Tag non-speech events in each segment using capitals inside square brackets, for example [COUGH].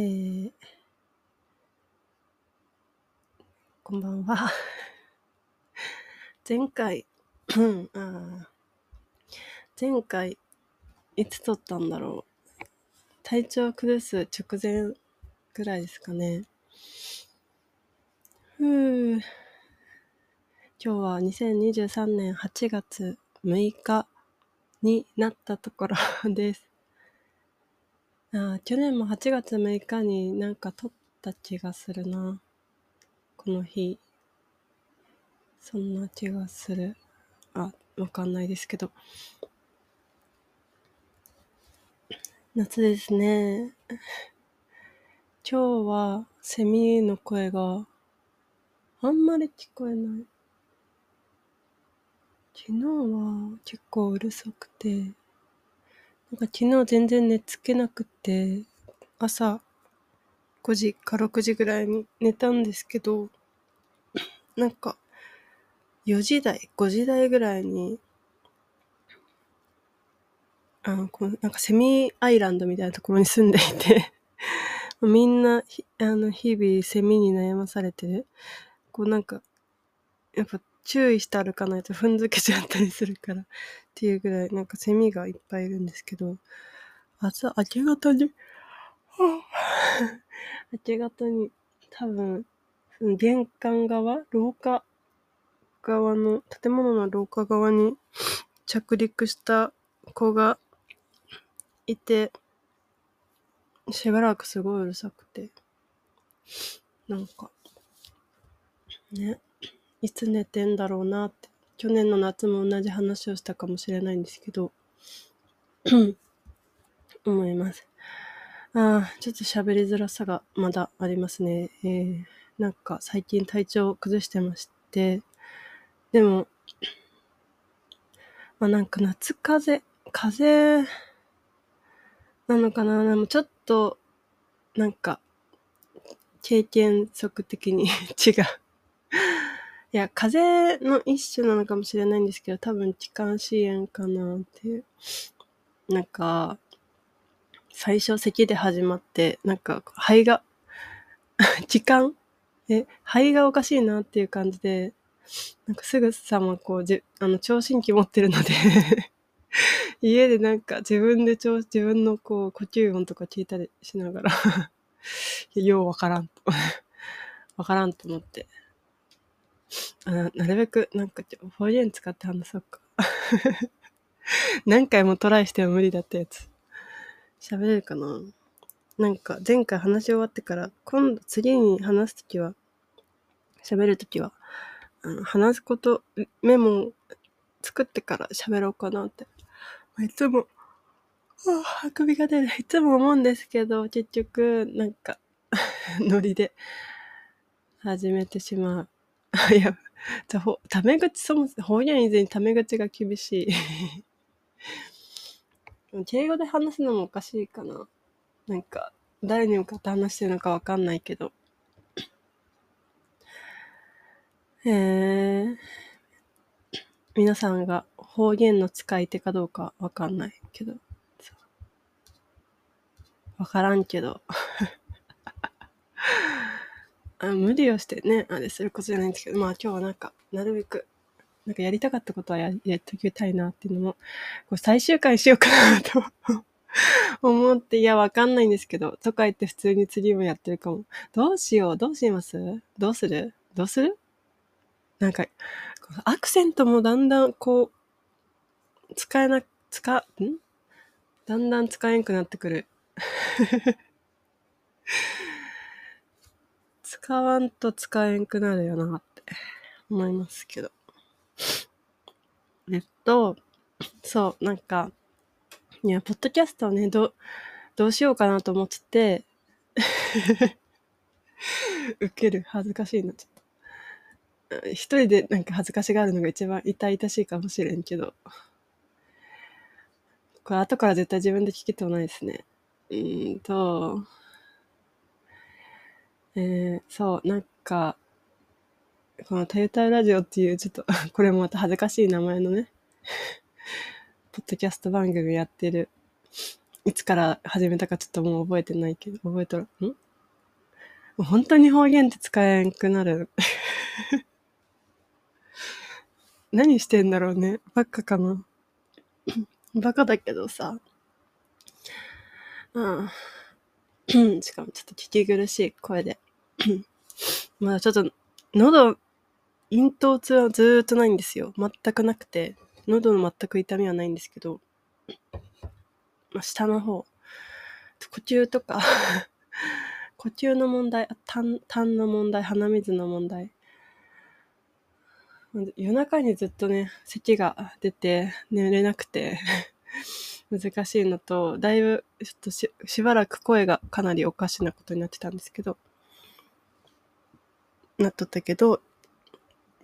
えー、こんばんは。[LAUGHS] 前回、うんあ前回、いつ撮ったんだろう。体調崩す直前ぐらいですかね。ふぅ。今日は2023年8月6日になったところです。ああ去年も8月6日になんか撮った気がするな。この日。そんな気がする。あ、わかんないですけど。夏ですね。今日はセミの声があんまり聞こえない。昨日は結構うるさくて、なんか昨日全然寝つけなくて、朝5時か6時ぐらいに寝たんですけど、なんか4時台、5時台ぐらいに、あの、こうなんかセミアイランドみたいなところに住んでいて [LAUGHS] みんな、あの、日々セミに悩まされてる。こうなんか、やっぱ注意して歩かないと踏んづけちゃったりするからっていうぐらいなんかセミがいっぱいいるんですけど、朝、明け方に、明け方に多分、玄関側、廊下側の、建物の廊下側に着陸した子がいて、しばらくすごいうるさくて、なんか、ね、いつ寝てんだろうなって。去年の夏も同じ話をしたかもしれないんですけど、[CLEARS THROAT] 思います。ああ、ちょっと喋りづらさがまだありますね。えー、なんか最近体調を崩してまして、でも、[CLEARS THROAT] まあなんか夏風邪、風邪なのかな？でもちょっと、なんか、経験則的に [LAUGHS] 違ういや、風邪の一種なのかもしれないんですけど、多分気管支炎かなっていう。なんか、最初咳で始まって、なんか肺が [LAUGHS] 気管え、肺がおかしいなっていう感じで、なんかすぐさまこう、じあの、聴診器持ってるので [LAUGHS] 家でなんか自分で自分のこう、呼吸音とか聞いたりしながら [LAUGHS] ようわからんとわからんと思って。あなるべく、なんか、方言使って話そうか。[LAUGHS] 何回もトライしても無理だったやつ。喋れるかな？なんか、前回話し終わってから、今度、次に話すときは、喋るときは、あの、話すこと、メモ作ってから喋ろうかなって。いつも、あくびが出る。いつも思うんですけど、結局、なんか [LAUGHS] ノリで始めてしまう。い [LAUGHS] や、じゃほ、タメ口、そもそも方言以前にタメ口が厳しい。[LAUGHS] 敬語で話すのもおかしいかな。なんか、誰に向かって話してるのかわかんないけど。えー、皆さんが方言の使い手かどうかわかんないけど。わからんけど。[LAUGHS] あ無理をしてね、あれすることじゃないんですけど、まあ今日はなんか、なるべく、なんかやりたかったことはややっておきたいなっていうのも、こう最終回しようかなと [LAUGHS] 思って、いや、わかんないんですけど、とか言って普通に次もやってるかも。どうしようどうします？どうする？どうする？なんか、アクセントもだんだんこう、使えな、使、ん？だんだん使えんくなってくる。使わんと使えんくなるよなって思いますけど。えっと、そう、なんか、いや、ポッドキャストをね、どう、どうしようかなと思ってて、[LAUGHS] 受ける。恥ずかしいな、ちょっと。一人でなんか恥ずかしがるのが一番痛々しいかもしれんけど。これ後から絶対自分で聞きとうないですね。うんと、えー、そう、なんか、このたゆたゆラジオっていうちょっと [LAUGHS] これもまた恥ずかしい名前のね [LAUGHS] ポッドキャスト番組やってるいつから始めたかちょっともう覚えてないけど、覚えとる？ん？もう本当に方言って使えんくなる。[LAUGHS] 何してんだろうね。バカかな。[COUGHS] バカだけどさ。うん。[COUGHS] しかもちょっと聞き苦しい声で。まだちょっと、喉、咽頭痛はずーっとないんですよ。全くなくて。喉の全く痛みはないんですけど、まあ、下の方、呼吸とか。[LAUGHS] 呼吸の問題、痰、痰の問題、鼻水の問題。夜中にずっとね、咳が出て寝れなくて。[LAUGHS] 難しいのと、だいぶちょっとししばらく声がかなりおかしなことになってたんですけど、なっとったけど、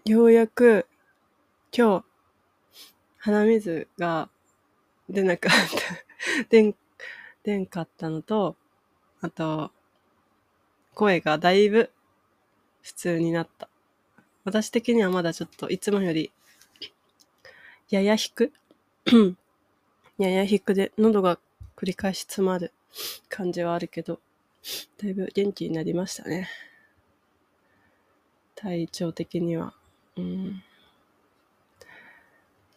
ようやく今日、鼻水が出なかった [LAUGHS] 出ん、出んかったのと、あと、声がだいぶ普通になった。私的にはまだちょっといつもより、やや引く [CLEARS THROAT] やや引くで喉が繰り返し詰まる感じはあるけど、だいぶ元気になりましたね。体調的には。うん。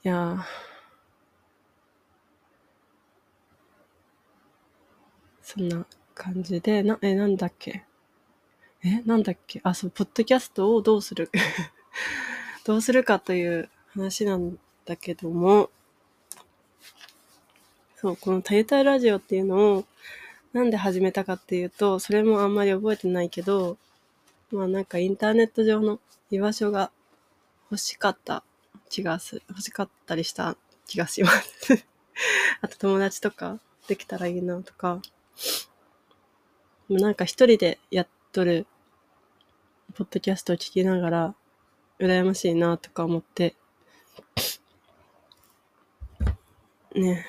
いや。そんな感じで、な、え、なんだっけ？え、なんだっけ？あ、そう、ポッドキャストをどうする？[LAUGHS] どうするかという話なんだけども、そう、このたゆたラジオっていうのを、なんで始めたかっていうと、それもあんまり覚えてないけど、まあなんかインターネット上の居場所が欲しかった気がす、欲しかったりした気がします。[LAUGHS] あと友達とかできたらいいなとか、なんか一人でやっとる、ポッドキャストを聞きながら、羨ましいなとか思って、ね、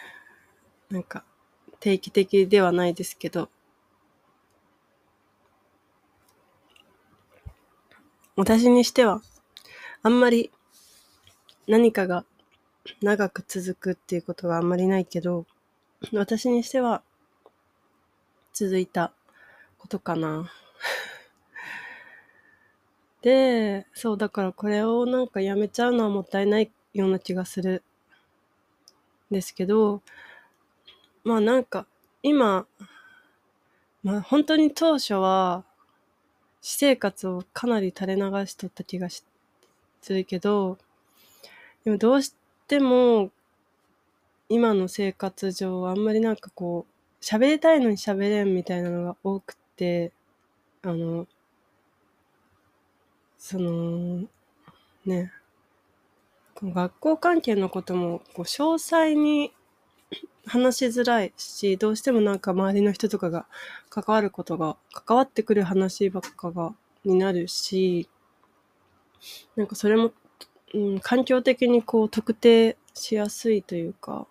なんか、定期的ではないですけど、私にしては、あんまり何かが長く続くっていうことはあんまりないけど、私にしては続いたことかな。[LAUGHS] で、そう、だからこれをなんかやめちゃうのはもったいないような気がするんですけど、まあなんか、今、まあ本当に当初は、私生活をかなり垂れ流しとった気がするけど、でもどうしても、今の生活上あんまりなんかこう、喋りたいのに喋れんみたいなのが多くて、あの、その、ね、学校関係のこともこう詳細に話しづらいし、どうしてもなんか周りの人とかが関わることが、関わってくる話ばっかが、になるし、なんかそれも、うん、環境的にこう特定しやすいというか、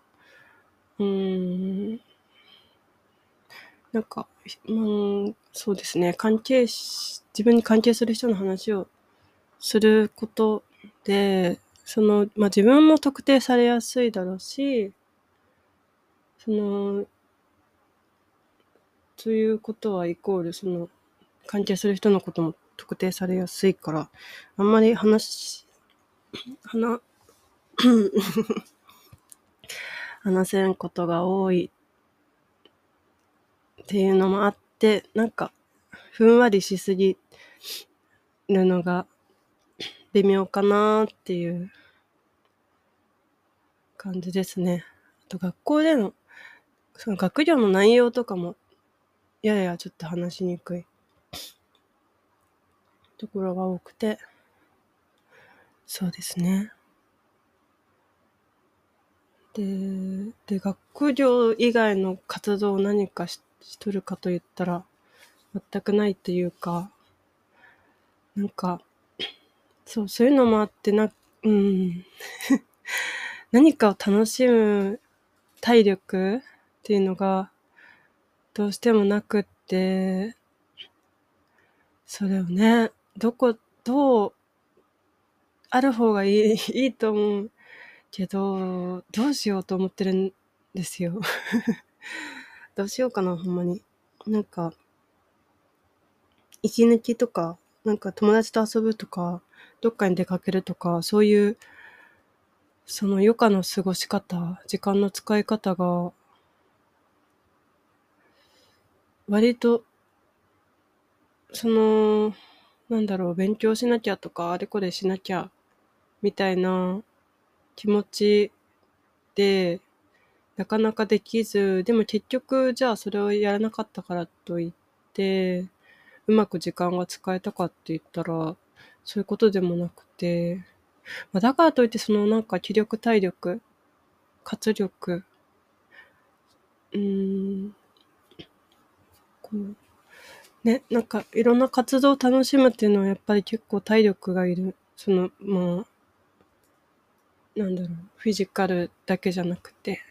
うん、なんか、うん、そうですね、関係し、自分に関係する人の話をすることで、その、まあ、自分も特定されやすいだろうし、その、ということはイコール、その、関係する人のことも特定されやすいから、あんまり話、話、[COUGHS] 話せんことが多いっていうのもあって、なんか、ふんわりしすぎるのが微妙かなっていう感じですね。あと学校での、その学業の内容とかも、ややちょっと話しにくいところが多くて、そうですね。で、で、学業以外の活動を何かししとるかと言ったら、全くないっていうか、なんか、そう、そういうのもあって、な、うん。[LAUGHS] 何かを楽しむ体力っていうのが、どうしてもなくって、それをね、どこ、どう、ある方がいい、[LAUGHS] いいと思うけど、どうしようと思ってるんですよ。[LAUGHS] どうしようかな、ほんまに。なんか、息抜きとか、なんか友達と遊ぶとか、どっかに出かけるとか、そういう、その余暇の過ごし方、時間の使い方が、割と、その、なんだろう、勉強しなきゃとか、あれこれしなきゃ、みたいな気持ちで、なかなかできず、でも結局、じゃあそれをやらなかったからといって、うまく時間が使えたかって言ったら、そういうことでもなくて、まあ、だからといってそのなんか気力、体力、活力、うん、こう、ね、なんかいろんな活動を楽しむっていうのはやっぱり結構体力がいる。その、まあ、なんだろう、フィジカルだけじゃなくて、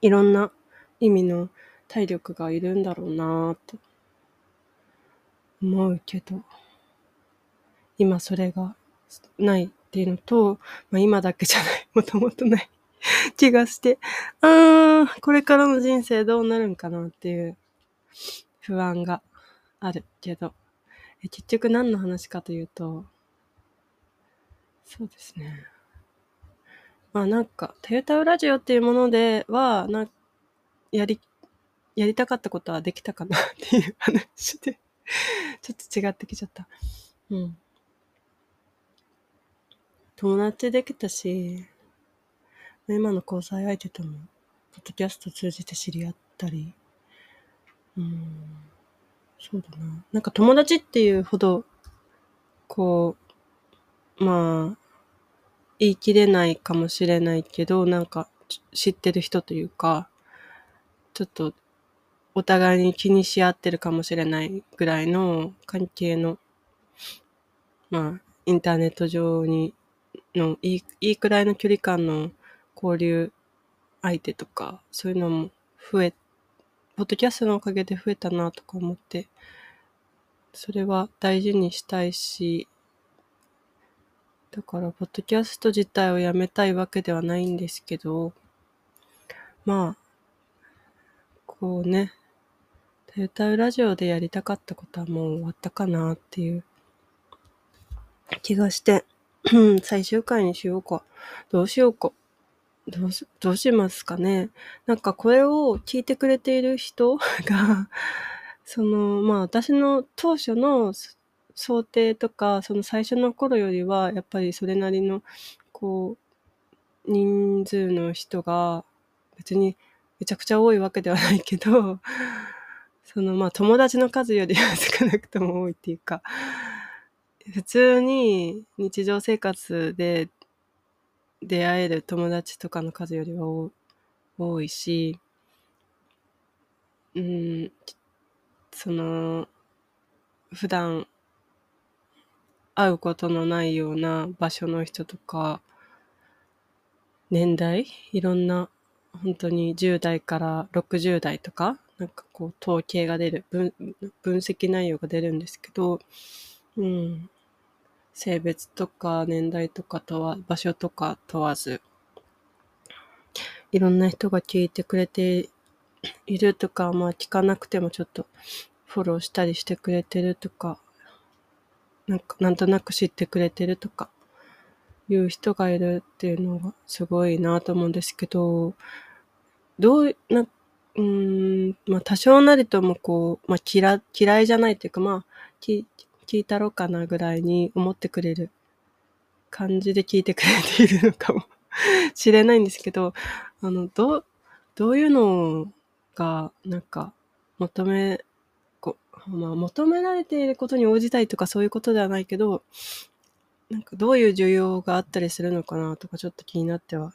いろんな意味の体力がいるんだろうなと思うけど、今それがないっていうのと、まあ、今だけじゃない、[LAUGHS] もともとない。[LAUGHS] 気がして、あーん、これからの人生どうなるんかなっていう不安があるけど、結局何の話かというと、そうですね。まあなんか、トヨタウラジオっていうものでは、な、やり、やりたかったことはできたかなっていう話で [LAUGHS] ちょっと違ってきちゃった。うん。友達できたし、今の交際相手とも、ポッドキャスト通じて知り合ったり、うん、そうだな。なんか友達っていうほど、こう、まあ、言い切れないかもしれないけど、なんか知ってる人というか、ちょっとお互いに気にし合ってるかもしれないぐらいの関係の、まあ、インターネット上にのいいいいくらいの距離感の交流相手とか、そういうのも増え、ポッドキャストのおかげで増えたなとか思って、それは大事にしたいし、だから、ポッドキャスト自体をやめたいわけではないんですけど、まあ、こうね、トヨタラジオでやりたかったことはもう終わったかなっていう気がして、[CLEARS THROAT] 最終回にしようか。どうしようか。どうし、どうしますかね。なんかこれを聞いてくれている人 [LAUGHS] がその、まあ私の当初の想定とか、その最初の頃よりは、やっぱりそれなりの、こう、人数の人が、別にめちゃくちゃ多いわけではないけど、[LAUGHS] そのまあ友達の数よりは少なくとも多いっていうか、普通に日常生活で出会える友達とかの数よりは多いし、うん、その、普段会うことのないような場所の人とか、年代？いろんな、本当に10代から60代とか、なんかこう統計が出る、分分析内容が出るんですけど、うん。性別とか年代とかとは、場所とか問わず、いろんな人が聞いてくれているとか、まあ聞かなくてもちょっとフォローしたりしてくれてるとか、なんか、なんとなく知ってくれてるとか、いう人がいるっていうのがすごいなと思うんですけど、どう、な、うん、まあ多少なりともこう、まあ嫌、嫌いじゃないっていうか、まあ、聞聞いたろうかなぐらいに思ってくれる感じで聞いてくれているのかも [LAUGHS] しれないんですけど、あの、どう、どういうのが、なんか、求めこまあ、求められていることに応じたいとかそういうことではないけど、なんかどういう需要があったりするのかなとかちょっと気になっては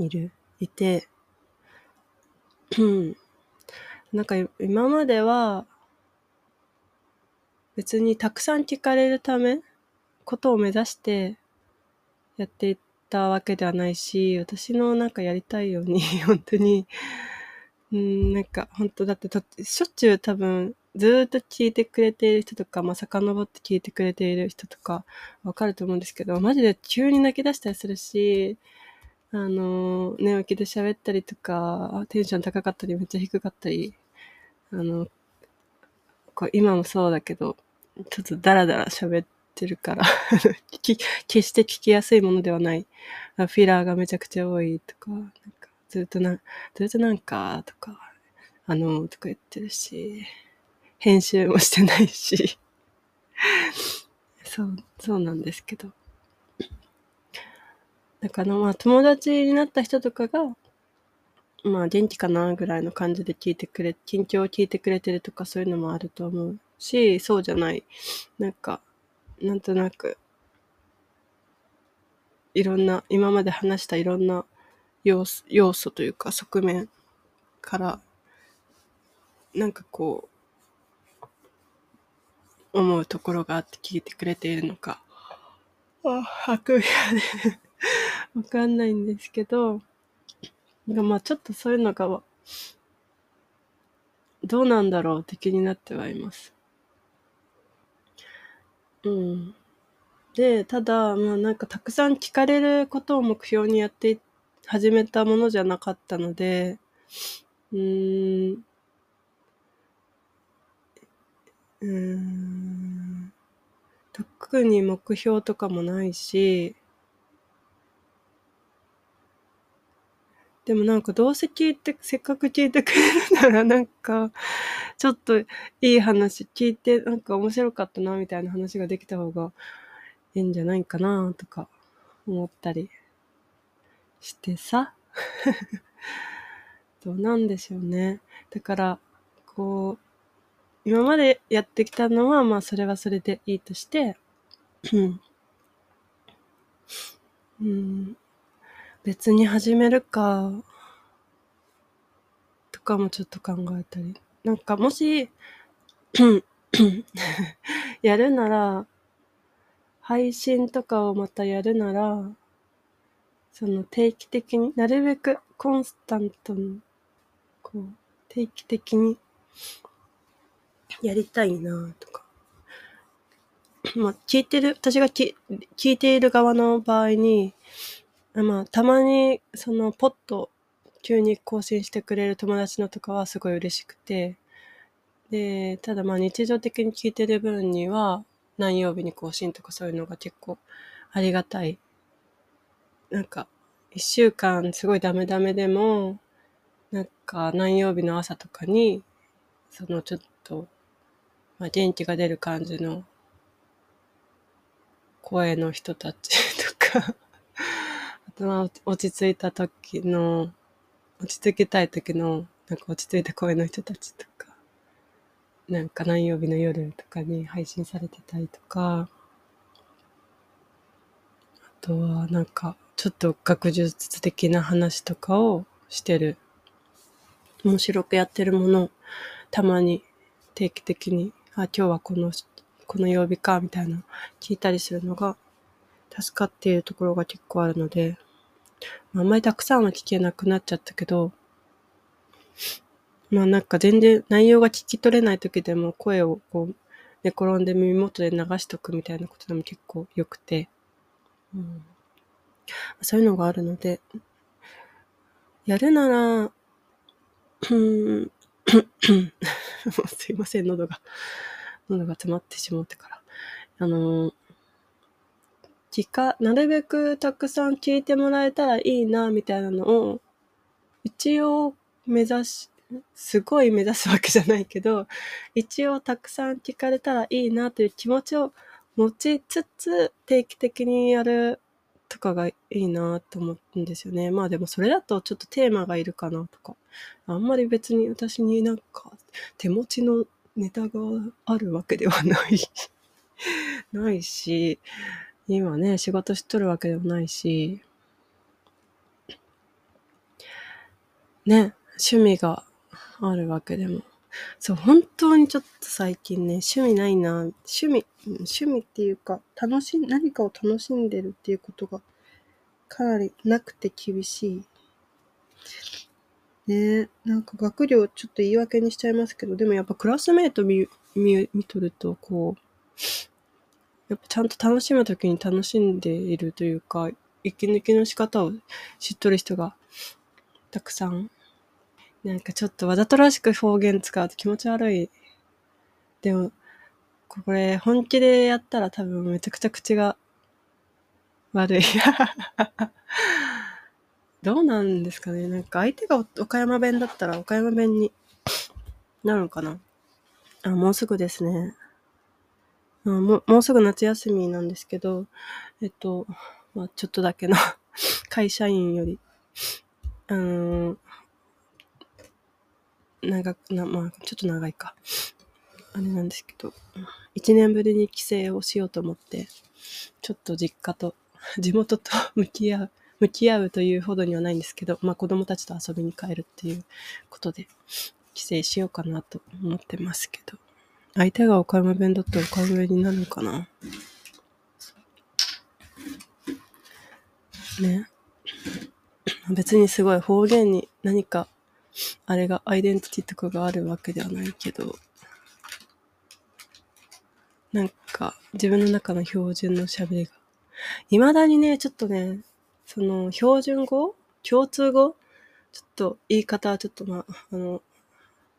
いる、いて、うん。なんか今までは別にたくさん聞かれるため、ことを目指してやっていったわけではないし、私のなんかやりたいように [LAUGHS] 本当にうん、なんか本当だってしょっちゅう多分ずっと聞いてくれている人とか、まあ、遡って聞いてくれている人とかわかると思うんですけど、マジで急に泣き出したりするし、ああの、寝起きで喋ったりとか、テンション高かったり、めっちゃ低かったり、あの、こう今もそうだけど、ちょっとダラダラ喋ってるから [LAUGHS] 決して聞きやすいものではない。フィラーがめちゃくちゃ多いとか、なんかずっとな、ずっとなんか、とか、あの、とか言ってるし、編集もしてないし [LAUGHS] そう、そうなんですけど。だからまあ友達になった人とかが、まあ元気かなぐらいの感じで聞いてくれ、近況を聞いてくれてるとかそういうのもあると思うし、そうじゃない。なんか、なんとなく、いろんな、今まで話したいろんな要素要素というか側面から、なんかこう、思うところがあって聞いてくれているのか。あ、あくびがね [LAUGHS] わかんないんですけど、まあちょっとそういうのが、どうなんだろうって気になってはいます。うん。で、ただ、まあなんかたくさん聞かれることを目標にやって始めたものじゃなかったので、うん、うん、特に目標とかもないし、でもなんかどうせ聞いて、せっかく聞いてくれるならなんか、ちょっといい話聞いて、なんか面白かったなみたいな話ができた方がいいんじゃないかなとか思ったりしてさ。どうなんでしょうね。だから、こう、今までやってきたのは、まあそれはそれでいいとして、うん。別に始めるか、とかもちょっと考えたり。なんかもし、[COUGHS] やるなら、配信とかをまたやるなら、その定期的に、なるべくコンスタントに、こう、定期的にやりたいなとか。まあ、聞いてる、私が聞いている側の場合に、まあ、たまに、その、ポッと、急に更新してくれる友達のとかはすごい嬉しくて、で、ただまあ日常的に聞いてる分には、何曜日に更新とかそういうのが結構ありがたい。なんか、一週間すごいダメダメでも、なんか何曜日の朝とかに、そのちょっと、まあ元気が出る感じの声の人たちとか落ち着いた時の、落ち着きたい時の、なんか落ち着いた声の人たちとか、なんか何曜日の夜とかに配信されてたりとか、あとはなんかちょっと学術的な話とかをしてる、面白くやってるものをたまに定期的に、あ、今日はこの、この曜日か、みたいな聞いたりするのが助かっているところが結構あるので、あんまりたくさんは聞けなくなっちゃったけど、まあなんか全然内容が聞き取れない時でも声をこう寝転んで耳元で流しとくみたいなことでも結構良くて、うん、そういうのがあるので、やるなら、[COUGHS] すいません、喉が、喉が詰まってしまってから。あのー聞か、なるべくたくさん聞いてもらえたらいいな、みたいなのを、一応目指し、すごい目指すわけじゃないけど、一応たくさん聞かれたらいいなという気持ちを持ちつつ、定期的にやるとかがいいなと思うんですよね。まあでもそれだとちょっとテーマがいるかなとか、あんまり別に私になんか手持ちのネタがあるわけではない [LAUGHS] ないし、今ね、仕事しとるわけでもないし、ね、趣味があるわけでも。そう、本当にちょっと最近ね、趣味ないな。趣味、趣味っていうか、楽し、何かを楽しんでるっていうことが、かなりなくて厳しい。ねなんか学業ちょっと言い訳にしちゃいますけど、でもやっぱクラスメイト見、見、見とると、こう、やっぱちゃんと楽しむ時に楽しんでいるというか、息抜きの仕方を知っとる人がたくさん。なんかちょっとわざとらしく方言使うと気持ち悪い。でも、これ本気でやったら多分めちゃくちゃ口が悪い。[LAUGHS] どうなんですかねなんか相手が岡山弁だったら岡山弁になるのかなあ、もうすぐですね。あもうすぐ夏休みなんですけど、えっと、まあ、ちょっとだけの [LAUGHS] 会社員より、あのー、長く、な、まあ、ちょっと長いか。あれなんですけど、一年ぶりに帰省をしようと思って、ちょっと実家と、[LAUGHS] 地元と向き合う、向き合うというほどにはないんですけど、まあ子供たちと遊びに帰るっていうことで、帰省しようかなと思ってますけど、相手が岡山弁だと岡山弁になるのかな？ね。別にすごい方言に何か、あれが、アイデンティティとかがあるわけではないけど、なんか、自分の中の標準の喋りが。未だにね、ちょっとね、その、標準語？共通語？ちょっと、言い方はちょっとまあ、あの、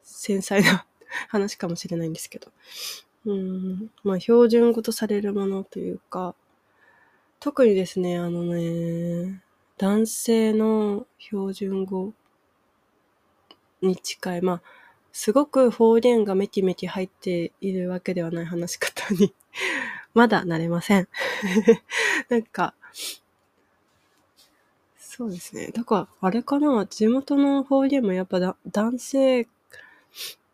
繊細な [LAUGHS] 話かもしれないんですけど。うん、まあ、標準語とされるものというか、特にですね、あのね、男性の標準語に近い、まあ、すごく方言がめきめき入っているわけではない話し方に [LAUGHS] まだなれません [LAUGHS] なんか、そうですね。だから、あれかな、地元の方言もやっぱだ男性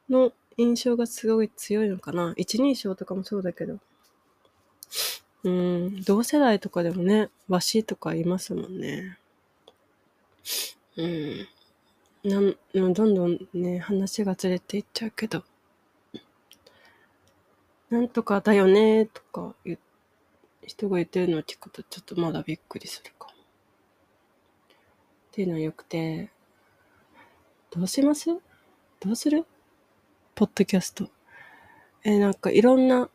の印象がすごい強いのかな？一人称とかもそうだけど。うん、同世代とかでもね、わしとかいますもんね。うん。なん、どんどんね、話がずれていっちゃうけど。なんとかだよねとか言人が言ってるのを聞くとちょっとまだびっくりするか。っていうのはよくて、どうします？どうする？ポッドキャスト。えなんかいろんな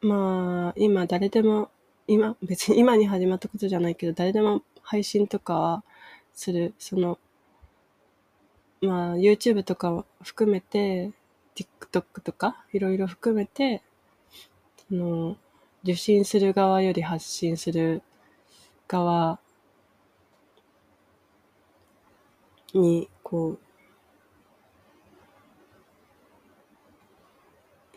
まあ、今誰でも、今、別に今に始まったことじゃないけど、誰でも配信とかする、その、まあ、YouTube とかを含めて、TikTok とか、いろいろ含めて、その、受信する側より発信する側に、こう、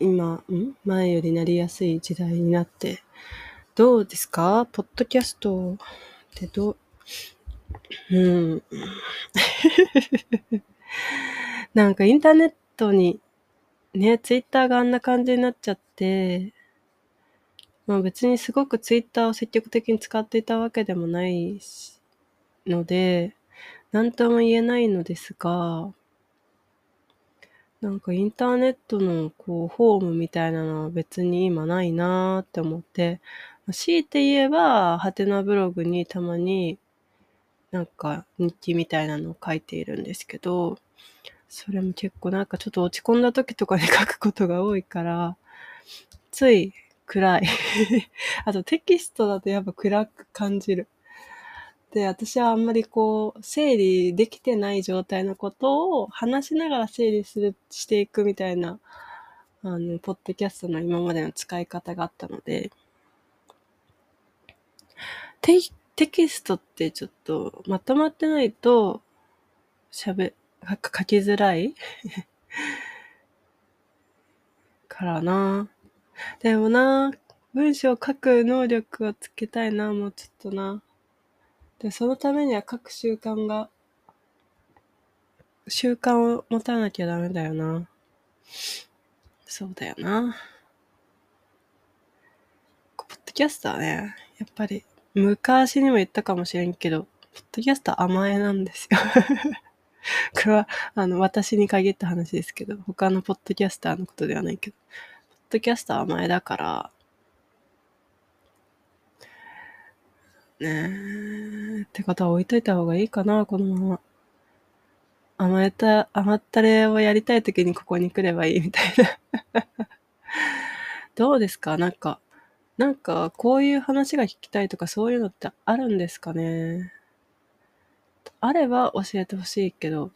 今、ん？前よりなりやすい時代になって、どうですか？ポッドキャストってどう、うん。[LAUGHS] なんかインターネットに、ね、ツイッターがあんな感じになっちゃって、まあ別にすごくツイッターを積極的に使っていたわけでもないので、なんとも言えないのですが、なんかインターネットのこう、ホームみたいなのは別に今ないなーって思って、強いて言えば、ハテナブログにたまになんか日記みたいなのを書いているんですけど、それも結構なんかちょっと落ち込んだ時とかに書くことが多いから、つい暗い [LAUGHS] あとテキストだとやっぱ暗く感じる。で、私はあんまりこう、整理できてない状態のことを話しながら整理する、していくみたいな、あの、ポッドキャストの今までの使い方があったので、テテキストってちょっとまとまってないと、喋、書きづらい [LAUGHS] からな。でもな、文章を書く能力をつけたいな、もうちょっとな。で、そのためには各習慣が、習慣を持たなきゃダメだよな。そうだよな。ポッドキャストはね、やっぱり、昔にも言ったかもしれんけど、ポッドキャスト甘えなんですよ [LAUGHS] これは、あの、私に限った話ですけど、他のポッドキャスターのことではないけど、ポッドキャストは甘えだから、ねえ。ってことは置いといた方がいいかな、このまま。甘えた、甘ったれをやりたい時にここに来ればいいみたいな [LAUGHS] どうですか？なんか、なんか、こういう話が聞きたいとかそういうのってあるんですかね？あれば教えてほしいけど、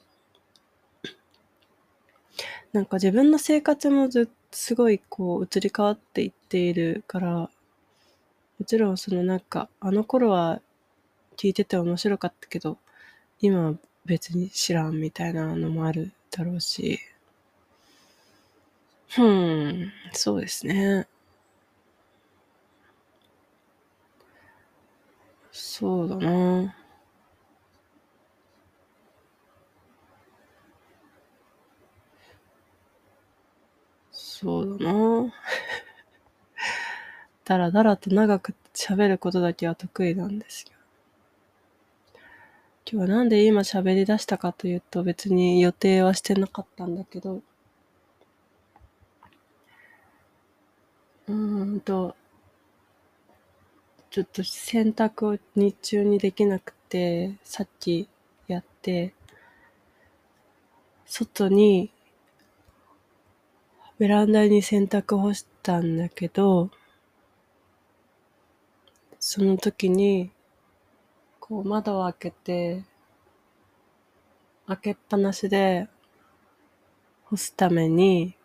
なんか自分の生活もずすごいこう移り変わっていっているから、もちろんそのなんか、あの頃は聞いてて面白かったけど、今は別に知らんみたいなのもあるだろうし、ふーん、そうですね。そうだな。そうだな。だらだらと長く喋ることだけは得意なんですよ。今日はなんで今喋り出したかというと別に予定はしてなかったんだけど、うーんと、ちょっと洗濯を日中にできなくて、さっきやって、外に、ベランダに洗濯干したんだけど、その時に、こう窓を開けて、開けっぱなしで干すために、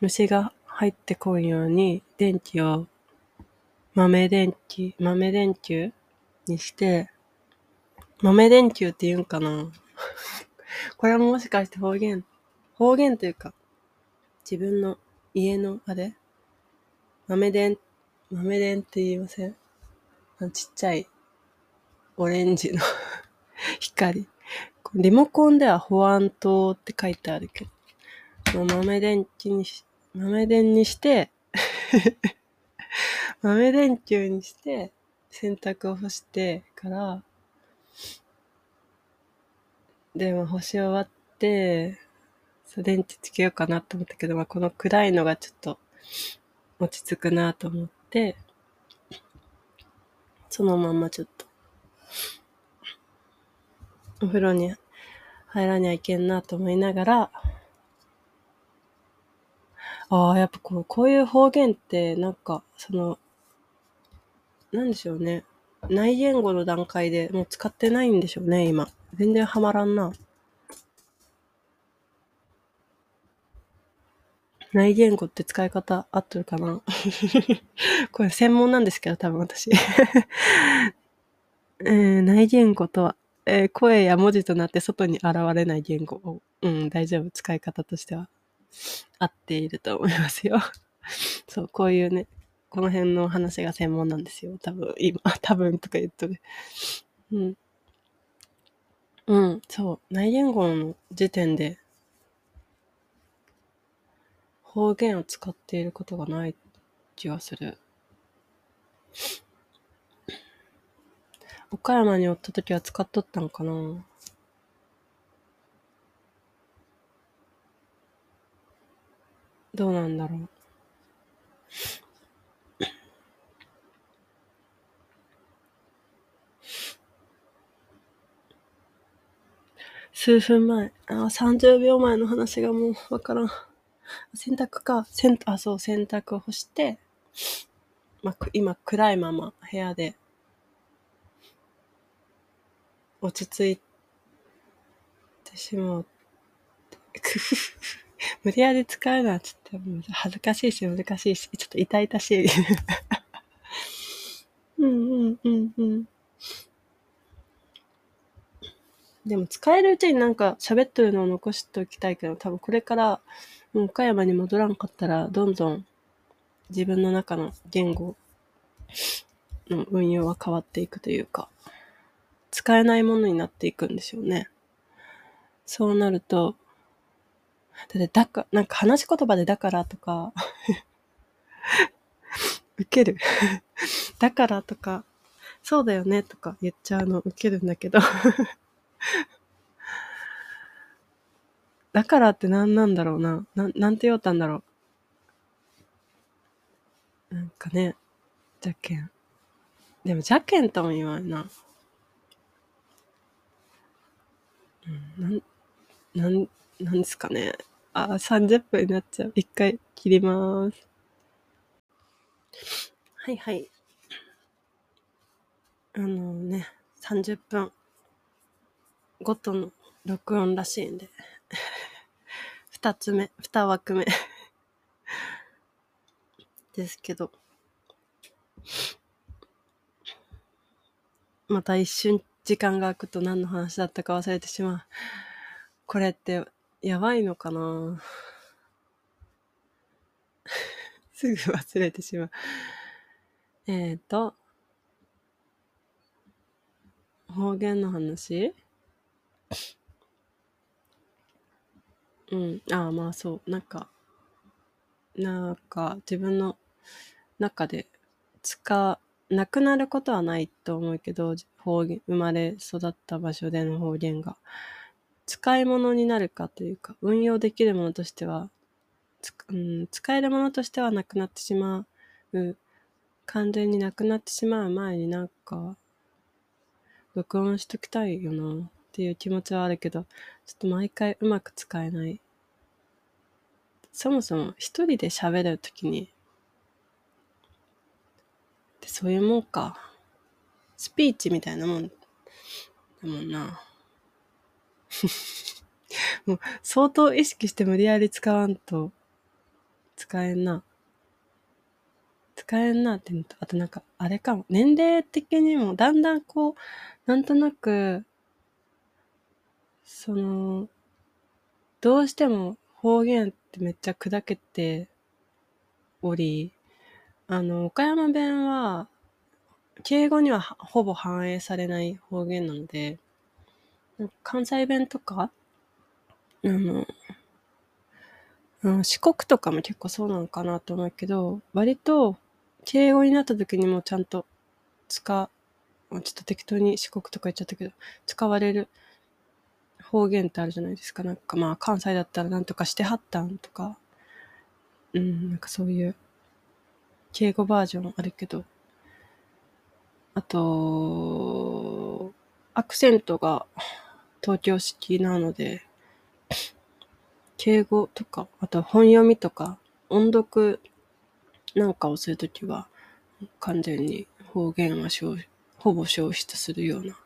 虫が入ってこんように電気を豆電気、豆電球にして、豆電球って言うんかな。[LAUGHS] これはもしかして方言、方言というか、自分の家のあれ？豆電、豆電って言いません？あのちっちゃいオレンジの [LAUGHS] 光。リモコンでは保安灯って書いてあるけど、もう豆電気にし、豆電にして [LAUGHS] 豆電球にして洗濯を干してから、で、も干し終わって、そう、電池つけようかなと思ったけど、まあ、この暗いのがちょっと落ち着くなと思って、そのまんまちょっと、お風呂に入らにゃいけんなと思いながら、ああ、やっぱこうこういう方言って、なんか、その、なんでしょうね。内言語の段階でもう使ってないんでしょうね、今。全然ハマらんな。内言語って使い方合ってるかな？[LAUGHS] これ専門なんですけど、多分私。[LAUGHS] えー、内言語とは、えー、声や文字となって外に現れない言語を、うん、大丈夫、使い方としては合っていると思いますよ。[LAUGHS] そう、こういうね、この辺の話が専門なんですよ。多分、今、多分とか言っとる。うん。うん、そう。内言語の時点で、方言を使っていることがない気がする。岡山におった時は使っとったんかなどうなんだろう。数分前。あ、30秒前の話がもうわからん。洗濯か。洗、あ、そう、洗濯を干して、まあ、今暗いまま部屋で落ち着いてしまう。[LAUGHS] 無理やり使うのはちょっと恥ずかしいし難しいし、ちょっと痛々しい。[LAUGHS] うんうんうんうん。でも使えるうちになんか喋っとるのを残しておきたいけど、多分これからもう岡山に戻らんかったら、どんどん自分の中の言語の運用は変わっていくというか、使えないものになっていくんでしょうね。そうなると、だって、だか、なんか話し言葉でだからとか [LAUGHS] 受ける [LAUGHS] だからとか、そうだよねとか言っちゃうの受けるんだけどだからって何なんだろうな。ななんて言おったんだろう。なんかね、じゃけん。でも、じゃけんとも言わんな。うん、なん、なん、なんですかね。あ、30分になっちゃう。一回切りまーす。はいはい。あのね、30分ごとの録音らしいんで。二つ目、二枠目。[LAUGHS] ですけど。また一瞬時間が空くと何の話だったか忘れてしまう。これってやばいのかな？[LAUGHS] すぐ忘れてしまう。えっ、ー、と、方言の話？うん。ああ、まあそう。なんか、なんか自分の中で使なくなることはないと思うけど、方言、生まれ育った場所での方言が。使い物になるかというか、運用できるものとしては、つうん、使えるものとしてはなくなってしまう。完全になくなってしまう前になんか、録音しときたいよなっていう気持ちはあるけど、ちょっと毎回うまく使えない。そもそも一人で喋るときに、でそういうもんか。スピーチみたいなもんだもんな。[LAUGHS] もう相当意識して無理やり使わんと使えんな。使えんなって、あとなんか、あれかも。年齢的にもだんだんこう、なんとなく、その、どうしても方言ってめっちゃ砕けており、あの、岡山弁は、敬語にはほぼ反映されない方言なので、関西弁とか、あの、うん、四国とかも結構そうなのかなと思うけど、割と敬語になった時にもちゃんと使、ちょっと適当に四国とか言っちゃったけど、使われる方言ってあるじゃないですか。なんかまあ関西だったらなんとかしてはったんとか、うん、なんかそういう敬語バージョンあるけど、あと、アクセントが東京式なので、敬語とか、あと本読みとか、音読なんかをするときは、完全に方言はほぼ消失するような。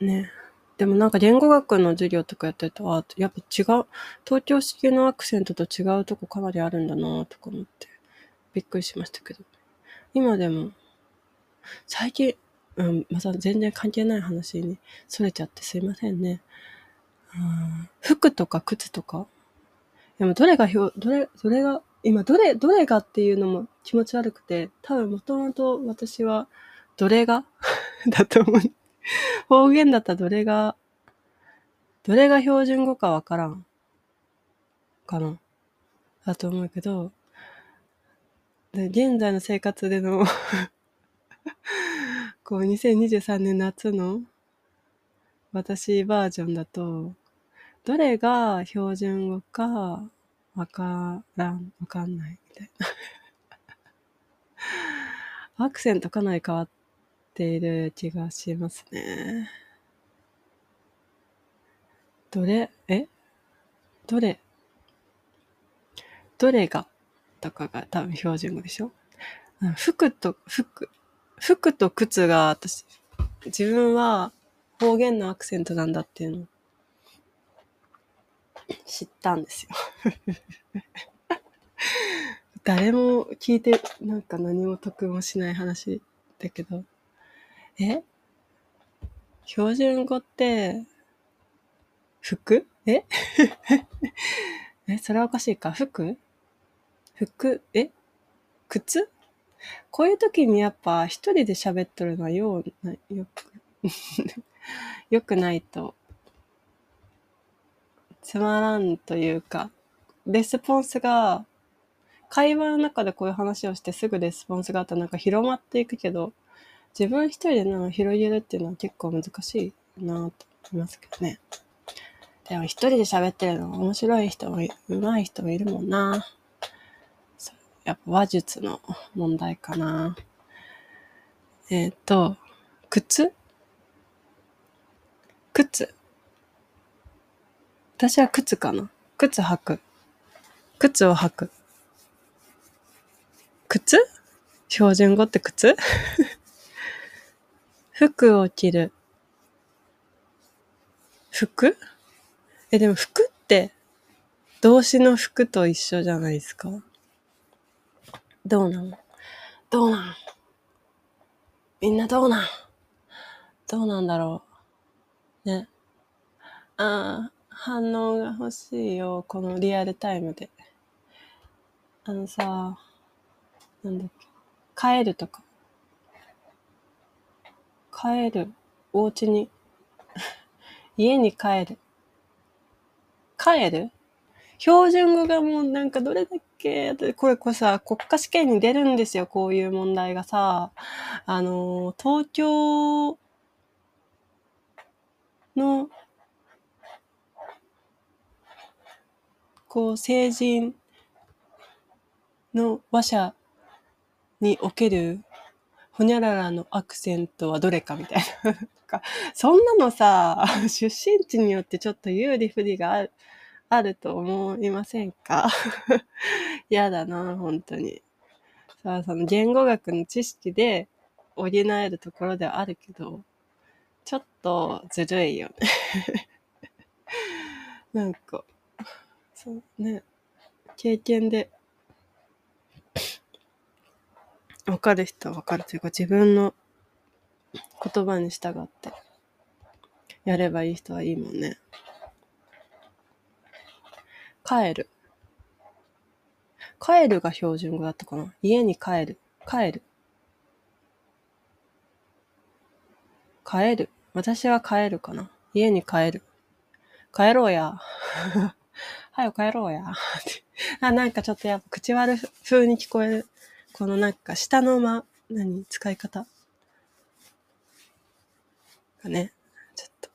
ね。でもなんか言語学の授業とかやってると、あ、やっぱ違う、東京式のアクセントと違うとこかなりあるんだなとか思って、びっくりしましたけど。今でも、最近、うん、また全然関係ない話にそれちゃってすいませんね。うん、服とか靴とか。でもどれが表、どれ、どれが、今どれ、どれがっていうのも気持ち悪くて、多分もともと私は、どれが？[LAUGHS] だと思う。[LAUGHS] 方言だったらどれが、どれが標準語かわからん。かな。だと思うけど、で現在の生活での [LAUGHS] こう、2023年夏の私バージョンだと、どれが標準語かわからん、わかんないみたいな。[LAUGHS] アクセントかなり変わっている気がしますね。どれ、え？どれ、どれがとかが多分標準語でしょ？服と、服、服と靴が私、自分は方言のアクセントなんだっていうの知ったんですよ。[LAUGHS] 誰も聞いて、なんか何も得もしない話だけど、え？標準語って、服？え？[LAUGHS] え、それはおかしいか。服？服、え？靴？こういう時にやっぱ一人で喋っとるのはような、よく [LAUGHS] よくないと、つまらんというか、レスポンスが、会話の中でこういう話をしてすぐレスポンスがあったらなんか広まっていくけど、自分一人でなんか広げるっていうのは結構難しいなと思いますけどね。でも一人で喋ってるのが面白い人も上手い人もいるもんな。やっぱ話術の問題かな。えっ、ー、と、靴？靴私は靴かな靴履く。靴を履く。靴？標準語って靴？服を着る。服？え、でも服って動詞の服と一緒じゃないですか？どうなのどうなん？みんなどうなん？どうなんだろう？ね。ああ、反応が欲しいよ。このリアルタイムで。あのさ、なんだっけ？帰るとか。帰る。お家に。[LAUGHS] 家に帰る。帰る？標準語がもうなんかどれだけこれこれさ、国家試験に出るんですよ、こういう問題がさ。あの、東京の、こう、成人の話者におけるほにゃららのアクセントはどれかみたいな。そんなのさ、[LAUGHS] 出身地によってちょっと有利不利がある。あると思いませんか？[LAUGHS] 嫌だな、本当に。さあ、その言語学の知識で補えるところではあるけど、ちょっとずるいよね [LAUGHS] なんか、そうね、経験でわかる人はわかるというか自分の言葉に従ってやればいい人はいいもんね。帰る。帰るが標準語だったかな家に帰る。帰る。帰る。私は帰るかな家に帰る。帰ろうや。[LAUGHS] はよ帰ろうや。[LAUGHS] あ、なんかちょっとやっぱ口悪風に聞こえる。このなんか下の間、何使い方？がね。ちょっと、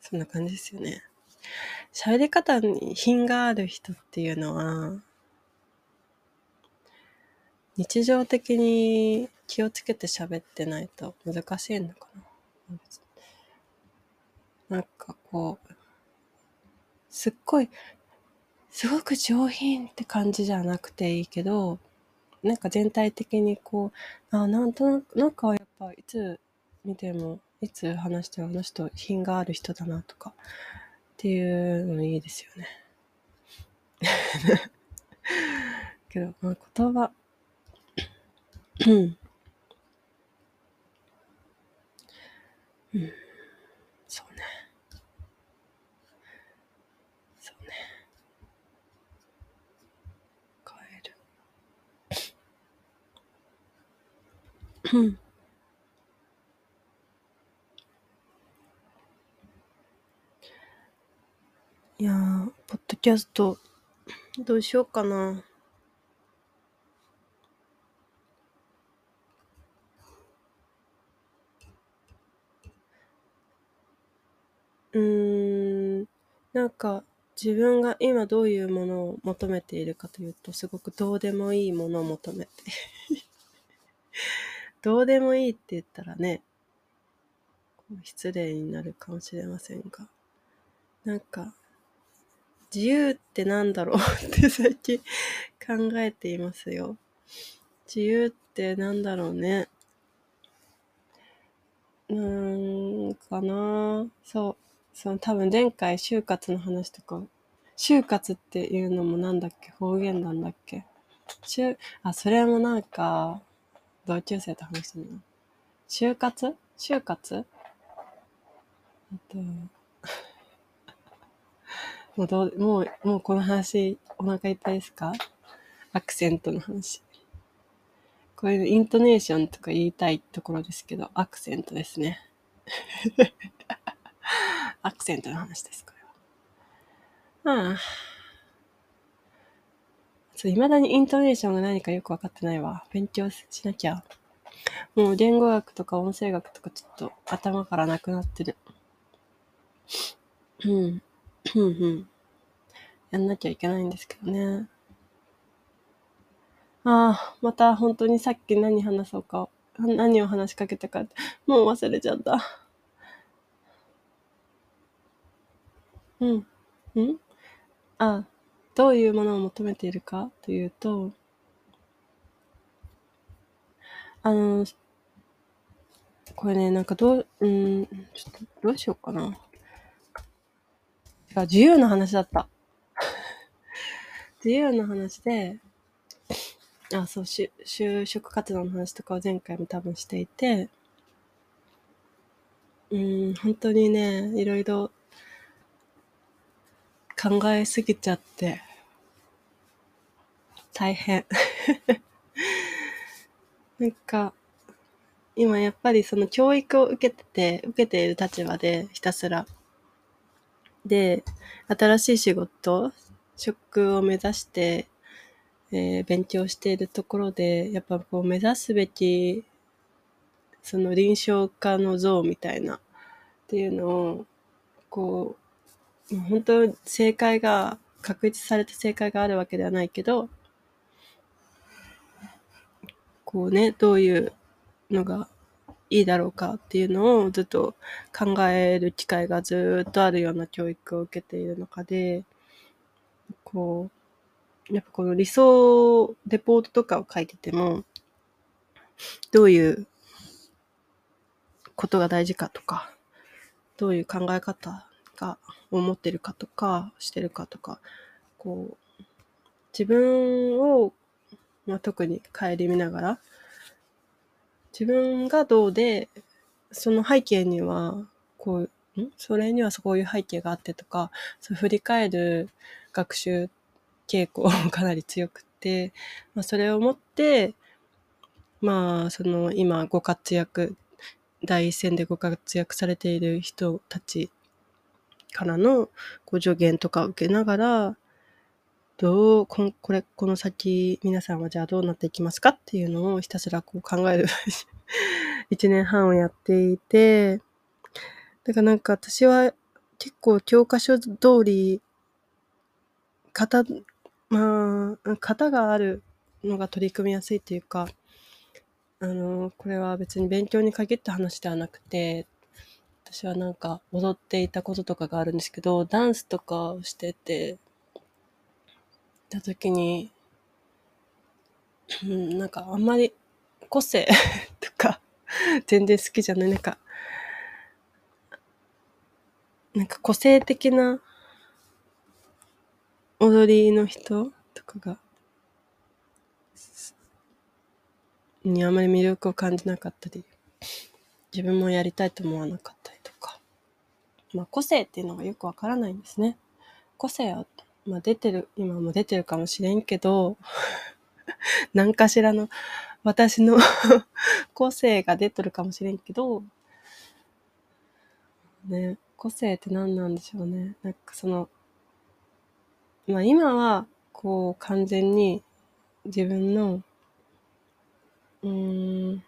そんな感じですよね。喋り方に品がある人っていうのは、日常的に気をつけて喋ってないと難しいのかな。なんかこう、すっごい、すごく上品って感じじゃなくていいけど、なんか全体的にこう、あ、なんとなく、なんかやっぱいつ見ても、いつ話してもあの人品がある人だなとか、っていうのいいですよね。[LAUGHS] けど、まあ、言葉、うん。うん。そうね。そうね。帰る。うん。いやー、ポッドキャスト、どうしようかな。うーん、なんか、自分が今どういうものを求めているかというと、すごくどうでもいいものを求めてどうでもいいって言ったらね、失礼になるかもしれませんが、なんか、自由ってなんだろうって最近 [LAUGHS] 考えていますよ。自由ってなんだろうね。うーん、かなそう。その多分前回就活の話とか、就活っていうのもなんだっけ？方言なんだっけ？就、あ、それもなんか、同級生と話したの？就活？就活？あと、[LAUGHS] もうどう、もう、もうこの話、お腹いっぱいですか？アクセントの話。こういうイントネーションとか言いたいところですけど、アクセントですね。[LAUGHS] アクセントの話です、これは。ああ。そう、未だにイントネーションが何かよくわかってないわ。勉強しなきゃ。もう言語学とか音声学とかちょっと頭からなくなってる。うん。うんうん。やんなきゃいけないんですけどね。ああ、また本当にさっき何話そうか、何を話しかけたか、もう忘れちゃった。うん。うん？ああ、どういうものを求めているかというと、あの、これね、なんかどう、うん、ちょっとどうしようかな。あ、自由な話だった。自由な話で、あ、そう、就職活動の話とかを前回も多分していて、うん、本当にね、いろいろ考えすぎちゃって、大変。[LAUGHS] なんか、今やっぱりその教育を受けてて、受けている立場でひたすら。で、新しい仕事、職を目指して、えー、勉強しているところで、やっぱこう目指すべき、その臨床家の像みたいなっていうのを、こう、本当正解が、確立された正解があるわけではないけど、こうね、どういうのがいいだろうかっていうのをずっと考える機会がずっとあるような教育を受けている中で、こう、やっぱこの理想レポートとかを書いてても、どういうことが大事かとか、どういう考え方が思ってるかとか、してるかとか、こう、自分を、まあ、特に顧みながら、自分がどうで、その背景には、こう、ん？それにはそういう背景があってとか、そう振り返る学習傾向も [LAUGHS] かなり強くて、まあ、それをもって、まあ、その今ご活躍、第一線でご活躍されている人たちからのご助言とか受けながら、どう、ここれ、この先、皆さんはじゃあどうなっていきますかっていうのをひたすらこう考える [LAUGHS] 一年半をやっていて、だからなんか私は結構教科書通り、型、まあ、型があるのが取り組みやすいっていうか、あの、これは別に勉強に限った話ではなくて、私はなんか踊っていたこととかがあるんですけど、ダンスとかをしてて、た時に、うん、なんかあんまり個性 [LAUGHS] とか全然好きじゃない。なんか、なんか個性的な踊りの人とかが、にあまり魅力を感じなかったり、自分もやりたいと思わなかった。まあ個性っていうのがよくわからないんですね。個性はまあ出てる、今も出てるかもしれんけど、[LAUGHS] 何かしらの私の [LAUGHS] 個性が出てるかもしれんけど、ね、個性って何なんでしょうね。なんかその、まあ今は、こう完全に自分の、うーん、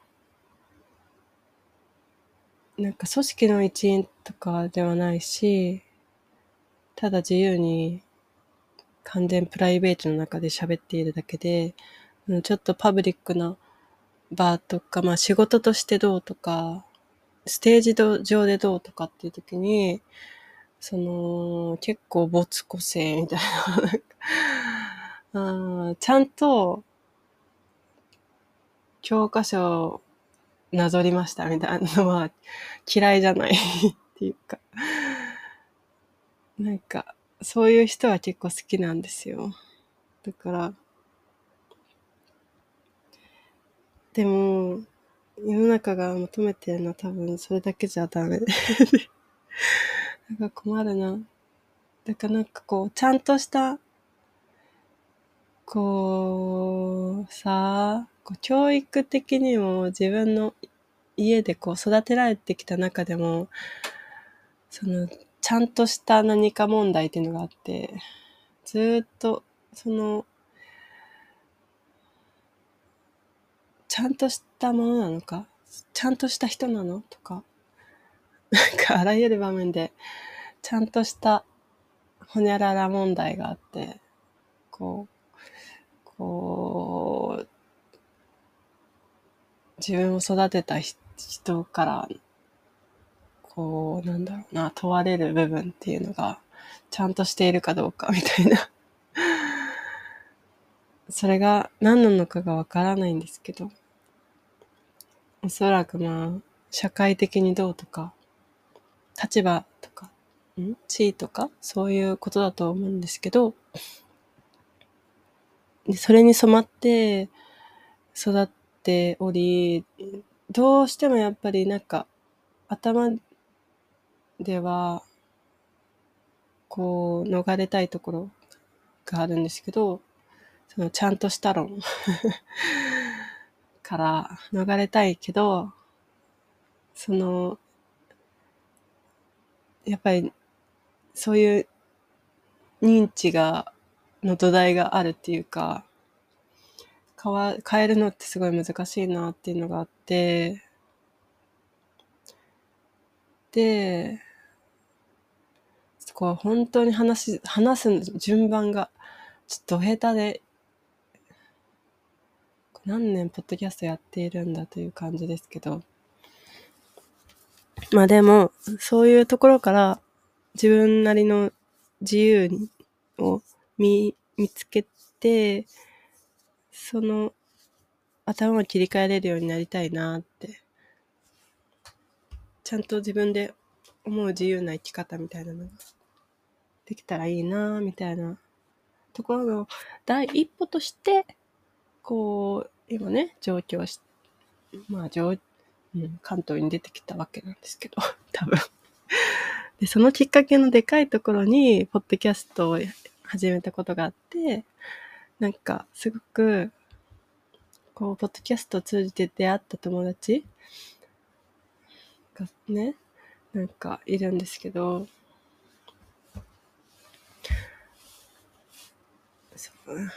なんか組織の一員とかではないし、ただ自由に完全プライベートの中で喋っているだけで、ちょっとパブリックな場とか、まあ仕事としてどうとか、ステージ上でどうとかっていう時に、その、結構没個性みたいなあ。[LAUGHS] ちゃんと、教科書なぞりましたみたいなのは嫌いじゃない [LAUGHS] っていうか。なんか、そういう人は結構好きなんですよ。だから、でも、世の中が求めてるのは多分それだけじゃダメで。[LAUGHS] なんか困るな。だからなんかこう、ちゃんとした、こう、さあ、こう教育的にも自分の家でこう育てられてきた中でも、そのちゃんとした何か問題っていうのがあって、ずっと、その、ちゃんとしたものなのかちゃんとした人なのとか、なんかあらゆる場面で、ちゃんとしたほにゃらら問題があって、こう、こう、自分を育てた人からこう、なんだろうな、問われる部分っていうのが、ちゃんとしているかどうかみたいな。[LAUGHS] それが何なのかがわからないんですけど、おそらくまあ、社会的にどうとか、立場とか、ん？地位とか、そういうことだと思うんですけど、それに染まって育っており、どうしてもやっぱりなんか、頭では、こう、逃れたいところがあるんですけど、そのちゃんとした論 [LAUGHS] から逃れたいけど、その、やっぱり、そういう認知が、の土台があるっていうか、変わ、変えるのってすごい難しいなっていうのがあって、でそ、こう本当に話話す順番がちょっと下手で、何年ポッドキャストやっているんだという感じですけど、まあでも、そういうところから自分なりの自由を見、見つけて、その頭を切り替えれるようになりたいなって、ちゃんと自分で思う自由な生き方みたいなのができたらいいなみたいなところの第一歩として、こう、今ね、上京し、まあ上、うん、関東に出てきたわけなんですけど、多分。で、そのきっかけのでかいところに、ポッドキャストを始めたことがあって、なんか、すごく、こう、ポッドキャストを通じて出会った友達がね、なんかいるんですけど、そう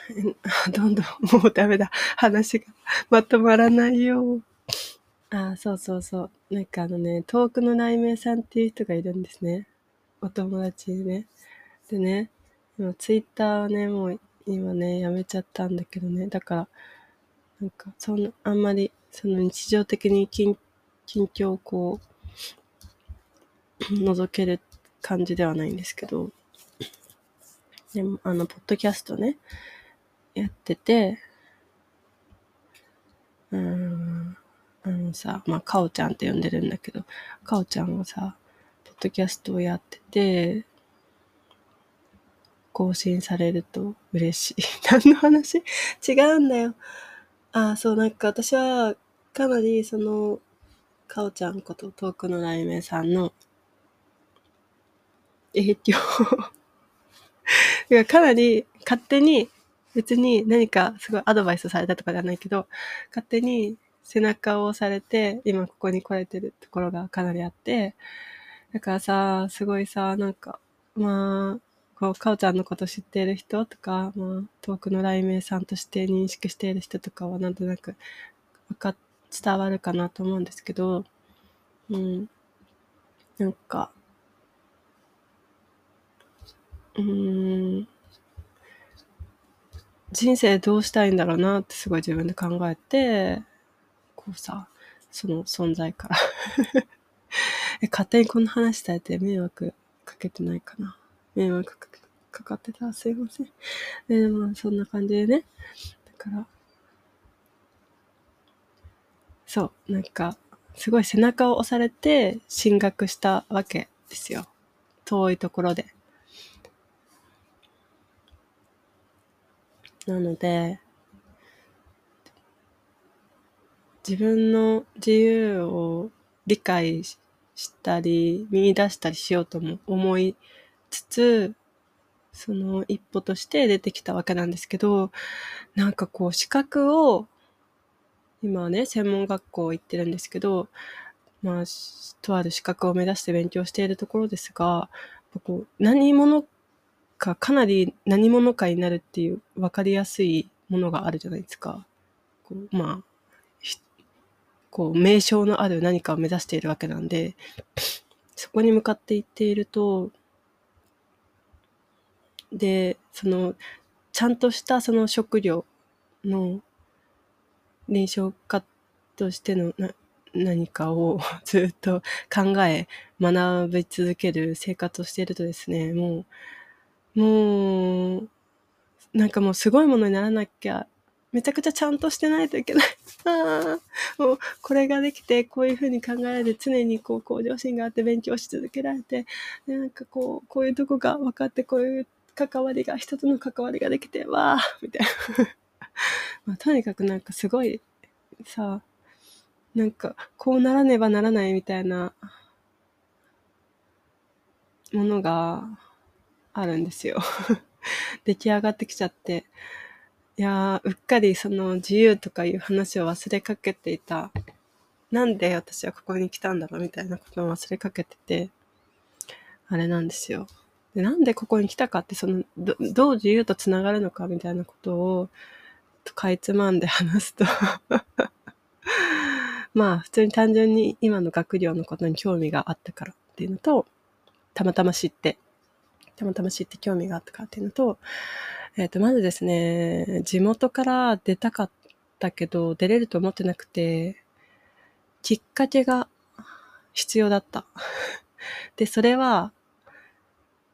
[LAUGHS] どんどん、もうダメだ。話がまとまらないよ。ああ、そうそうそう。なんかあのね、遠くの内面さんっていう人がいるんですね。お友達にね。でね、今ツイッターはね、もう今ね、やめちゃったんだけどね。だから、なんか、そんな、あんまり、その日常的に近近況をこう、[COUGHS] 覗ける感じではないんですけど、でも、あの、ポッドキャストね、やってて、うん、あのさ、まあ、かおちゃんって呼んでるんだけど、かおちゃんがさ、ポッドキャストをやってて、更新されると嬉しい。[LAUGHS] 何の話？違うんだよ。ああ、そう、なんか私は、かなり、その、かおちゃんこと遠くの雷鳴さんの影響 [LAUGHS] かなり勝手に別に何かすごいアドバイスされたとかじゃないけど、勝手に背中を押されて今ここに来れてるところがかなりあって、だからさ、すごいさ、なんか、まあ、こう、かおちゃんのこと知っている人とか、まあ、遠くの雷鳴さんとして認識している人とかはなんとなく、わか、伝わるかなと思うんですけど、うん。なんか、うーん、人生どうしたいんだろうなってすごい自分で考えて、こうさ、その存在から [LAUGHS] え、勝手にこの話されて迷惑かけてないかな。迷惑かかかってたらすいません。でも、そんな感じでね。だから、そう、なんか、すごい背中を押されて進学したわけですよ。遠いところで。なので、自分の自由を理解したり、見出したりしようとも思いつつ、その一歩として出てきたわけなんですけど、なんかこう資格を、今はね、専門学校行ってるんですけど、まあ、とある資格を目指して勉強しているところですが、こう何者かかなり何者かになるっていう分かりやすいものがあるじゃないですか。こうまあ、こう名称のある何かを目指しているわけなんで、そこに向かっていっていると、で、その、ちゃんとしたその食料の臨床家としてのな何かを [LAUGHS] ずっと考え、学び続ける生活をしているとですね、もう、もう、なんかもうすごいものにならなきゃ、めちゃくちゃちゃんとしてないといけない。[LAUGHS] ああ、もうこれができて、こういうふうに考えられて、常にこう向上心があって勉強し続けられて、でなんかこう、こういうとこが分かって、こういう関わりが、人との関わりができて、わあみたいな。[LAUGHS] まあ、とにかくなんかすごい、さ、なんか、こうならねばならないみたいなものがあるんですよ。[LAUGHS] 出来上がってきちゃって。いや、うっかりその自由とかいう話を忘れかけていた。なんで私はここに来たんだろうみたいなことを忘れかけてて、あれなんですよ。でなんでここに来たかって、そのど、どう自由とつながるのかみたいなことを、かいつまんで話すと [LAUGHS] まあ、普通に単純に今の学業のことに興味があったからっていうのと、たまたま知って、たまたま知って興味があったからっていうのと、えっ、ー、と、まずですね、地元から出たかったけど、出れると思ってなくて、きっかけが必要だった。[LAUGHS] で、それは、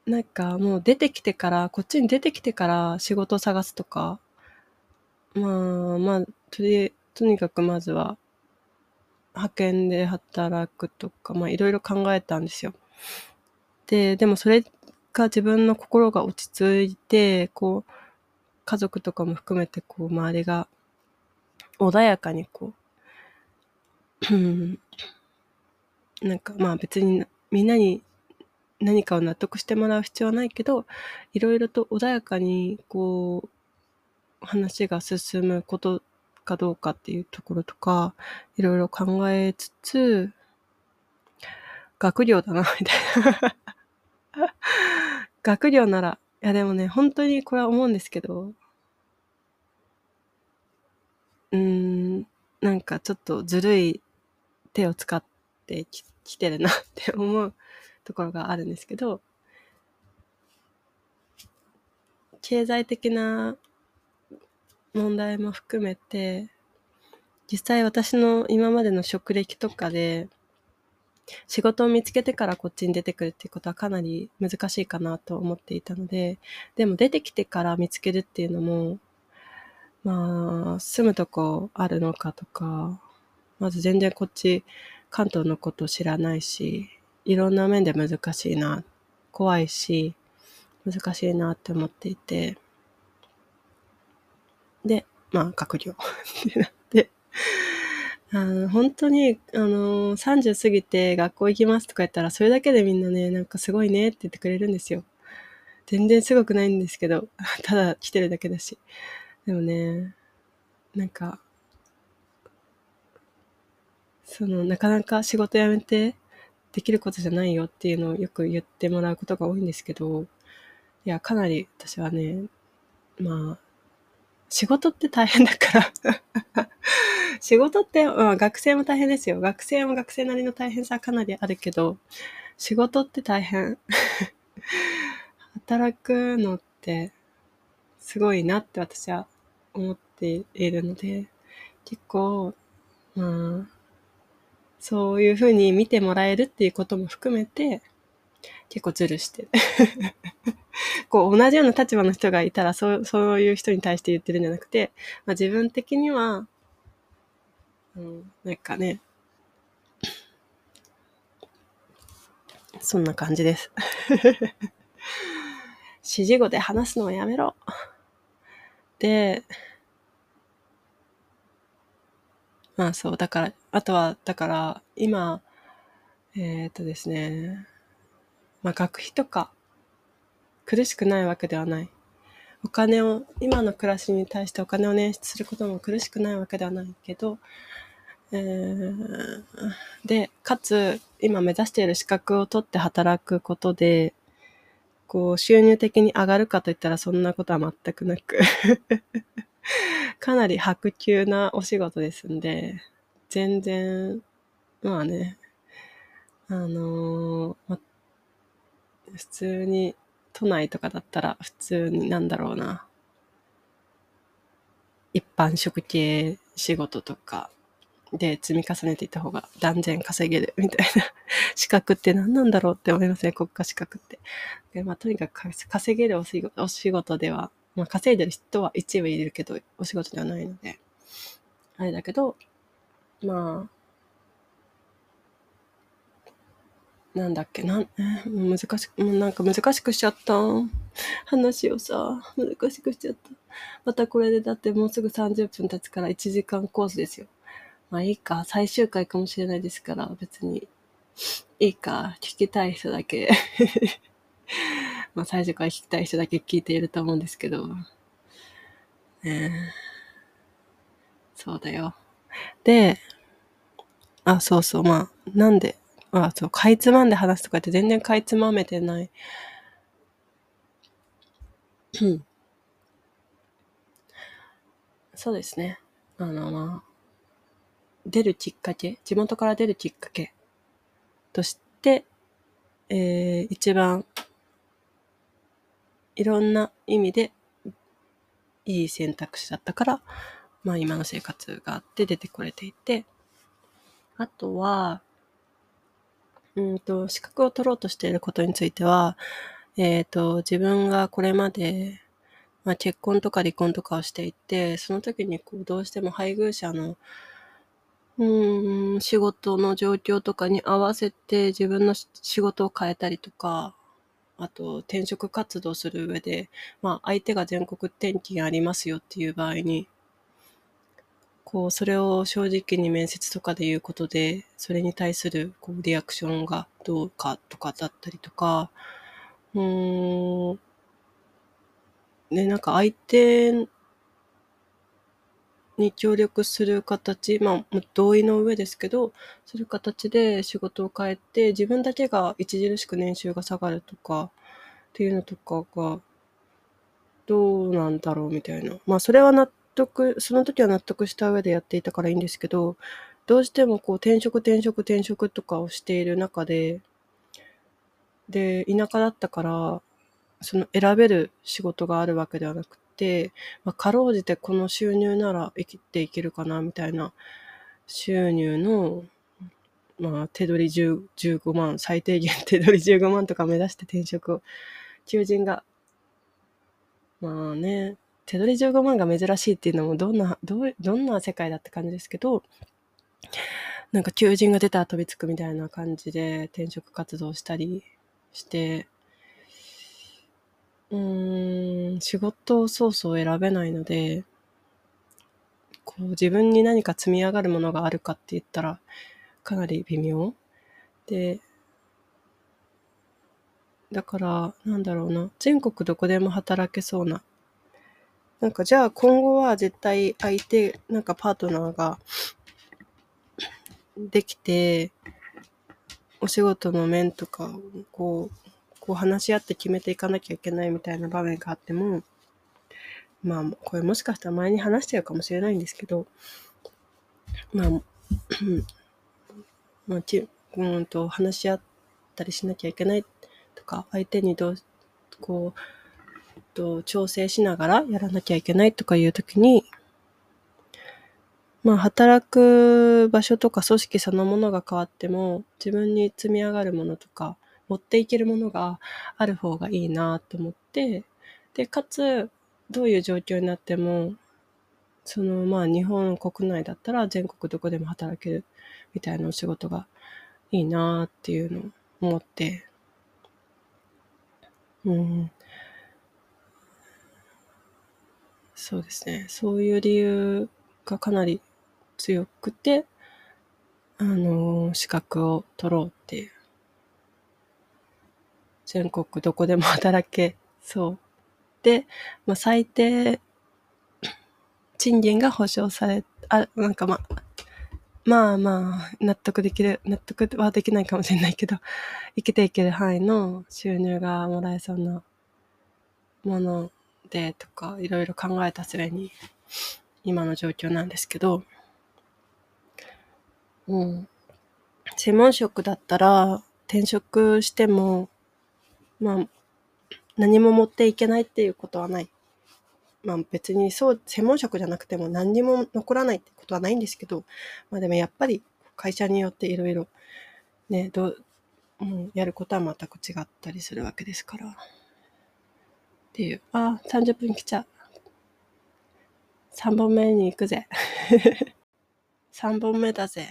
なんかもう出てきてから、こっちに出てきてから仕事を探すとか、まあ、まあ、とり、とにかくまずは、派遣で働くとか、まあいろいろ考えたんですよ。で、でもそれが自分の心が落ち着いて、こう、家族とかも含めて、こう、周りが穏やかにこう、なんかまあ別にみんなに何かを納得してもらう必要はないけど、いろいろと穏やかにこう、話が進むことかどうかっていうところとか、いろいろ考えつつ、学業だな、みたいな。[LAUGHS] 学業なら、いやでもね、本当にこれは思うんですけど、うーん、なんかちょっとずるい手を使ってききてるなって思う。ところがあるんですけど、経済的な問題も含めて、実際私の今までの職歴とかで、仕事を見つけてからこっちに出てくるっていうことはかなり難しいかなと思っていたので、でも出てきてから見つけるっていうのも、まあ、住むとこあるのかとか、まず全然こっち、関東のこと知らないし、いろんな面で難しいな、怖いし、難しいなって思っていて、で、まあ、学業ってなって、あの、本当に、あの、30過ぎて学校行きますとか言ったら、それだけでみんなね、なんかすごいねって言ってくれるんですよ。全然すごくないんですけど、[LAUGHS] ただ来てるだけだし。でもね、なんか、その、なかなか仕事辞めてできることじゃないよっていうのをよく言ってもらうことが多いんですけど、いや、かなり私はね、まあ、仕事って大変だから [LAUGHS] 仕事って、まあ、学生も大変ですよ。学生も学生なりの大変さはかなりあるけど、仕事って大変。[LAUGHS] 働くのってすごいなって私は思っているので、結構、まあ、そういうふうに見てもらえるっていうことも含めて、結構ズルして。[LAUGHS] こう、同じような立場の人がいたら、そう、そういう人に対して言ってるんじゃなくて、まあ、自分的には、うん、なんかね、そんな感じです。[LAUGHS] 指示語で話すのはやめろ。で、まあそう、だから、あとは、だから、今、えっ、ー、とですね、まあ学費とか、苦しくないわけではない。お金を、今の暮らしに対してお金を捻出することも苦しくないわけではないけど、えー、で、かつ、今目指している資格を取って働くことで、こう、収入的に上がるかといったらそんなことは全くなく [LAUGHS] かなり白球なお仕事ですんで、全然、まあね、あのー、ま、普通に都内とかだったら普通になんだろうな。一般職系仕事とかで積み重ねていった方が断然稼げるみたいな [LAUGHS] 資格って何なんだろうって思いますね、国家資格って。でまあ、とにかく稼げるお仕事ではまあ稼いでる人は一部いるけど、お仕事ではないので、あれだけど、まあ、なんだっけ、なん、難しく、もうなんか難しくしちゃった。話をさ、難しくしちゃった。またこれでだってもうすぐ30分経つから1時間コースですよ。まあいいか、最終回かもしれないですから、別に、いいか、聞きたい人だけまあ最初から聞きたい人だけ聞いていると思うんですけど、ねそうだよ。で、あ、そうそう、まあ、なんで、あ、そう、かいつまんで話すとかって全然かいつまめてない。そうですね。あの、まあ、出るきっかけ、地元から出るきっかけとして、えー、一番いろんな意味でいい選択肢だったから、まあ今の生活があって出てこれていて、あとは、うんと、資格を取ろうとしていることについては、えっ、ー、と、自分がこれまで、まあ、結婚とか離婚とかをしていて、その時にこうどうしても配偶者のうん、仕事の状況とかに合わせて自分の仕事を変えたりとか、あと転職活動する上で、まあ相手が全国転勤ありますよっていう場合に、こう、それを正直に面接とかで言うことで、それに対するこうリアクションがどうかとかだったりとか、うーん、ね、なんか相手に協力する形、まあ、同意の上ですけど、する形で仕事を変えて、自分だけが著しく年収が下がるとか、っていうのとかが、どうなんだろうみたいな。まあ、それは納得、その時は納得した上でやっていたからいいんですけど、どうしてもこう転職転職転職とかをしている中で、で、田舎だったから、その選べる仕事があるわけではなくて、まあ、かろうじてこの収入なら生きていけるかなみたいな収入の、まあ、手取り10 15万、最低限手取り15万とか目指して転職を、求人が、まあね、手取り15万が珍しいっていうのもどんな、どう、どんな世界だって感じですけど、なんか求人が出たら飛びつくみたいな感じで転職活動したりして、うん、仕事をそうそう選べないので、こう自分に何か積み上がるものがあるかって言ったら、かなり微妙。で、だから、なんだろうな、全国どこでも働けそうな。なんかじゃあ今後は絶対相手、なんかパートナーができて、お仕事の面とか、こう、こう話し合って決めていかなきゃいけないみたいな場面があっても、まあ、これもしかしたら前に話してるかもしれないんですけど、まあ、[CLEARS THROAT] まあ、ち、うんと、話し合ったりしなきゃいけないとか、相手にどう、こう、と調整しながらやらなきゃいけないとかいうときに、まあ、働く場所とか組織そのものが変わっても、自分に積み上がるものとか、持っていけるものがある方がいいなと思って、で、かつ、どういう状況になっても、その、まあ、日本国内だったら全国どこでも働けるみたいなお仕事がいいなっていうのを思って、うん。そうですね。そういう理由がかなり強くて、あの、資格を取ろうっていう全国どこでも働けそう。で、まあ、最低賃金が保障され、あ、なんかまあ、まあまあ、納得できる、納得はできないかもしれないけど、生きていける範囲の収入がもらえそうなものでとか、いろいろ考えた末に、今の状況なんですけど、うん。専門職だったら、転職しても、まあ、何も持っていけないっていうことはない。まあ別にそう、専門職じゃなくても何にも残らないってことはないんですけど、まあでもやっぱり会社によっていろいろね、どう、うん、やることは全く違ったりするわけですから。っていう。あ、30分来ちゃう。3本目に行くぜ。[LAUGHS] 3本目だぜ。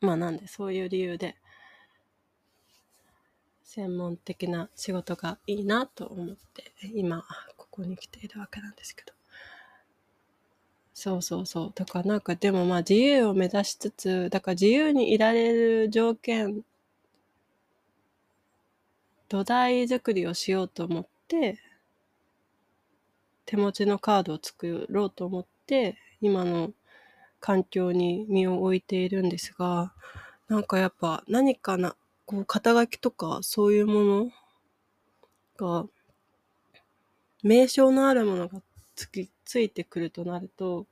まあなんでそういう理由で専門的な仕事がいいなと思って今ここに来ているわけなんですけど。そうそうそう。だからなんかでもまあ自由を目指しつつ、だから自由にいられる条件、土台作りをしようと思って、手持ちのカードを作ろうと思って、今の環境に身を置いているんですが、なんかやっぱ何かな、こう肩書きとかそういうものが、名称のあるものがつき、ついてくるとなると、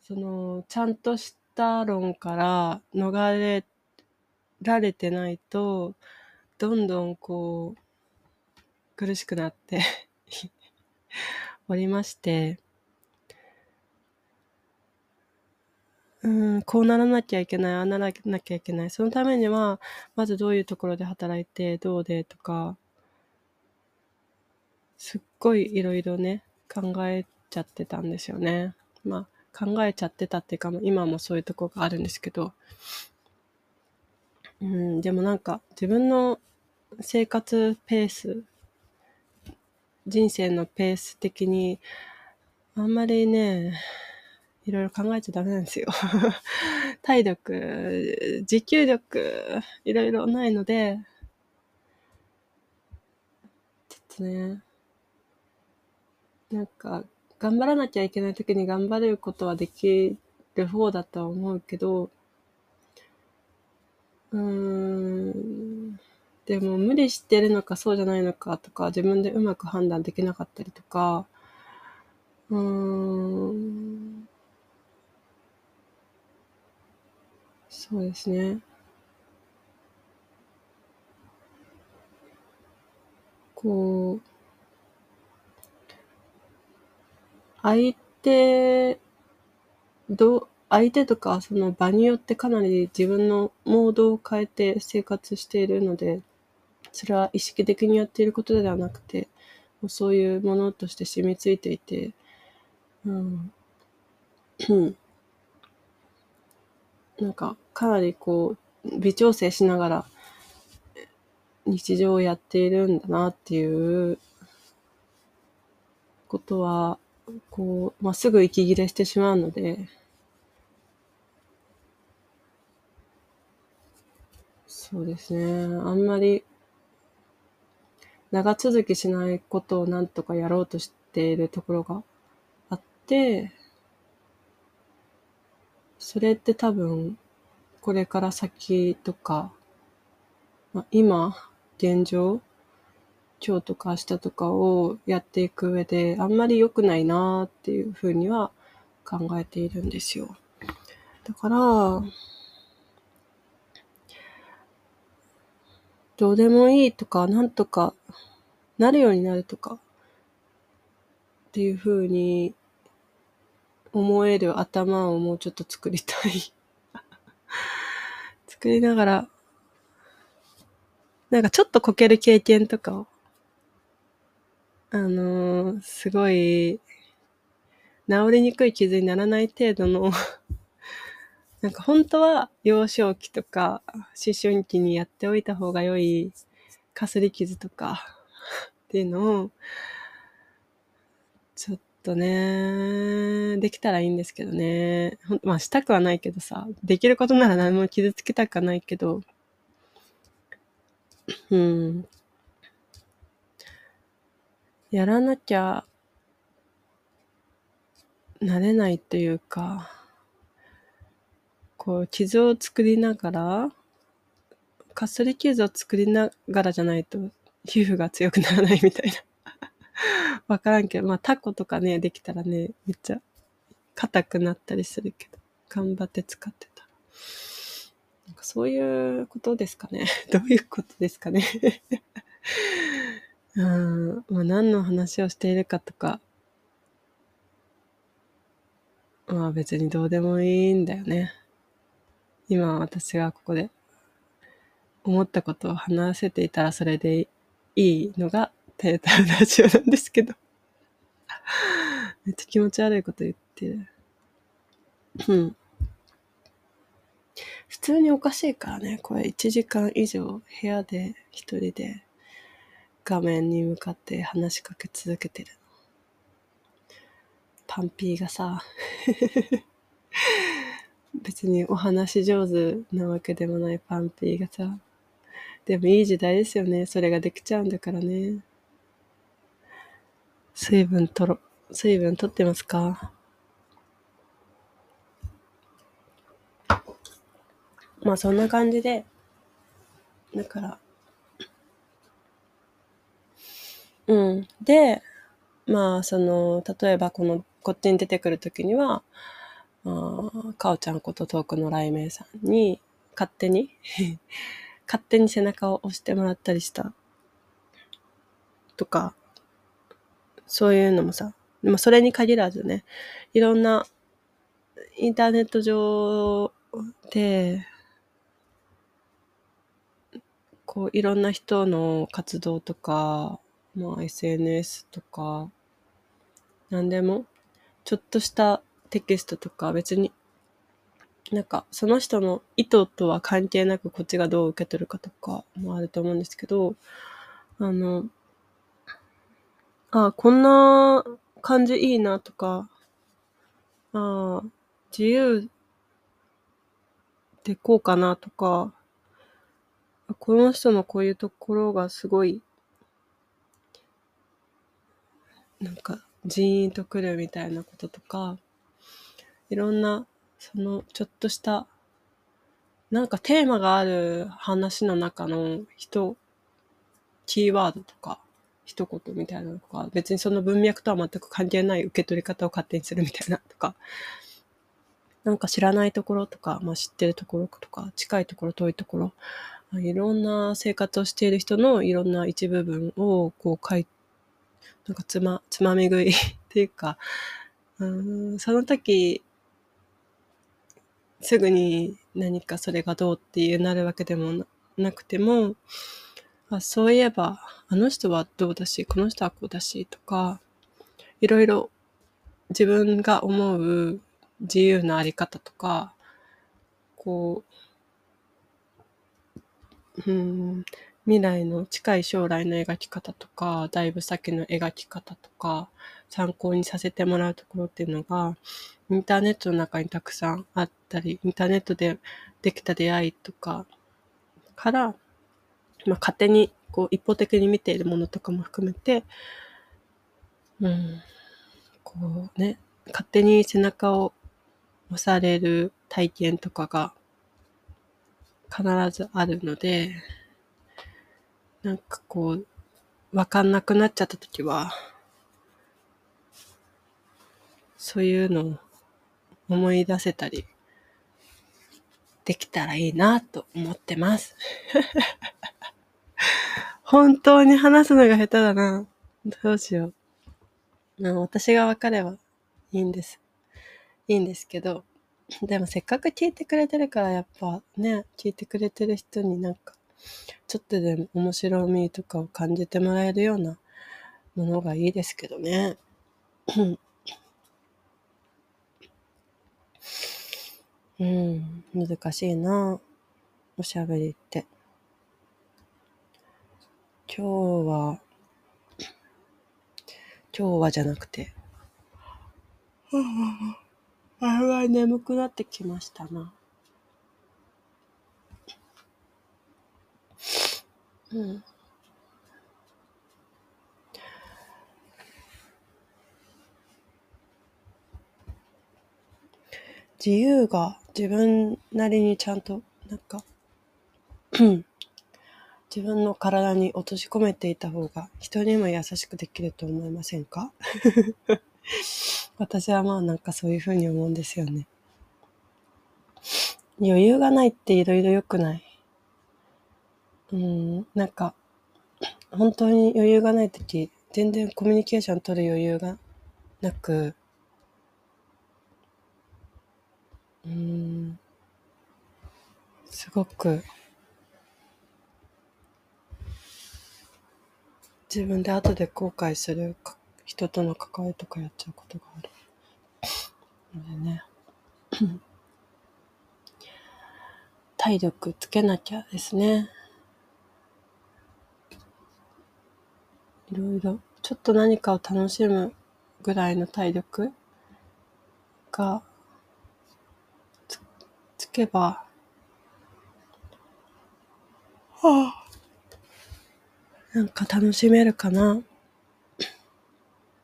その、ちゃんとした論から逃れられてないと、どんどんこう、苦しくなって [LAUGHS] おりまして、うん、こうならなきゃいけない、ああならなきゃいけない。そのためには、まずどういうところで働いて、どうでとか、すっごいいろいろね、考えちゃってたんですよね。まあ、考えちゃってたっていうか、今もそういうとこがあるんですけど、うん、でもなんか、自分の生活ペース、人生のペース的に、あんまりね、いろいろ考えちゃダメなんですよ。[LAUGHS] 体力、持久力、いろいろないので、ちょっとね、なんか、頑張らなきゃいけない時に頑張れることはできる方だとは思うけど、うーん、でも無理してるのかそうじゃないのかとか、自分でうまく判断できなかったりとか、うーん、そうですね。こう、相手、ど相手とかその場によってかなり自分のモードを変えて生活しているので、それは意識的にやっていることではなくて、もうそういうものとして染みついていて、うん。なんか、かなりこう、微調整しながら、日常をやっているんだなっていうことは、こう、まあ、すぐ息切れしてしまうので、そうですね。あんまり、長続きしないことをなんとかやろうとしているところがあって、それって多分、これから先とか、まあ、今、現状、今日とか明日とかをやっていく上で、あんまり良くないなっていうふうには考えているんですよ。だから、どうでもいいとか、なんとかなるようになるとか、っていうふうに思える頭をもうちょっと作りたい。[LAUGHS] 作りながら、なんかちょっとこける経験とかを、あのー、すごい、治りにくい傷にならない程度の [LAUGHS] なんか本当は幼少期とか思春期にやっておいた方が良いかすり傷とかっていうのを、ちょっとね、できたらいいんですけどね。まあしたくはないけどさ、できることなら何も傷つけたくはないけど、うん。やらなきゃなれないというか、こう、傷を作りながら、かすり傷を作りながらじゃないと、皮膚が強くならないみたいな。[LAUGHS] わからんけど、まあタコとかね、できたらね、めっちゃ硬くなったりするけど、頑張って使ってた。なんかそういうことですかね。[LAUGHS] どういうことですかね。[LAUGHS] うん、まあ何の話をしているかとか、まあ別にどうでもいいんだよね。今私がここで思ったことを話せていたらそれでいいのがタイタルラジオなんですけど。めっちゃ気持ち悪いこと言ってる。うん。普通におかしいからね。これ1時間以上部屋で一人で画面に向かって話しかけ続けてる。パンピーがさ、[LAUGHS] 別にお話上手なわけでもないパンピーがさ、でもいい時代ですよね。それができちゃうんだからね。水分とろ、水分取ってますか？まあそんな感じで、だから、うん。で、まあその、例えばこの、こっちに出てくるときには、あかおちゃんこと遠くの雷鳴さんに、勝手に [LAUGHS] 勝手に背中を押してもらったりした。とか、そういうのもさ、でもそれに限らずね、いろんなインターネット上で、こういろんな人の活動とか、まあ SNS とか、何でも、ちょっとしたテキストとか別になんか、その人の意図とは関係なくこっちがどう受け取るかとかもあると思うんですけど、あの、あこんな感じいいなとか、あ自由でこうかなとか、この人のこういうところがすごい、なんか、ジーンとくるみたいなこととか、いろんなそのちょっとした、なんかテーマがある話の中の人、キーワードとか、一言みたいなのとか、別にその文脈とは全く関係ない受け取り方を勝手にするみたいなとか、なんか知らないところとか、まあ知ってるところとか、近いところ、遠いところ、いろんな生活をしている人のいろんな一部分をこう書いなんかつま、つまみ食いっていうか、うんその時すぐに何かそれがどうっていうなるわけでもなくても、あそういえば、あの人はどうだし、この人はこうだしとか、いろいろ自分が思う自由なあり方とか、こう、うん、未来の近い将来の描き方とか、だいぶ先の描き方とか、参考にさせてもらうところっていうのが、インターネットの中にたくさんあったり、インターネットでできた出会いとかから、まあ、勝手にこう一方的に見ているものとかも含めて、うん、こうね、勝手に背中を押される体験とかが必ずあるので、なんかこう、わかんなくなっちゃった時は、そういうのを思い出せたりできたらいいなと思ってます。[LAUGHS] 本当に話すのが下手だな。どうしよう。私が分かればいいんです。いいんですけど、でもせっかく聞いてくれてるからやっぱね、聞いてくれてる人になんか、ちょっとでも面白みとかを感じてもらえるようなものがいいですけどね。うん、難しいなおしゃべりって。今日は、今日はじゃなくて、あれは眠くなってきましたな。うん。自由が自分なりにちゃんと、なんか、自分の体に落とし込めていた方が人にも優しくできると思いませんか？[LAUGHS] 私はまあなんかそういうふうに思うんですよね。余裕がないっていろいろ良くない。うん、なんか、本当に余裕がないとき、全然コミュニケーション取る余裕がなく、うん、すごく自分で後で後悔する人との関わりとかやっちゃうことがある。のでね。体力つけなきゃですね。いろいろ。ちょっと何かを楽しむぐらいの体力がつつけばはあなんか楽しめるかな？ん？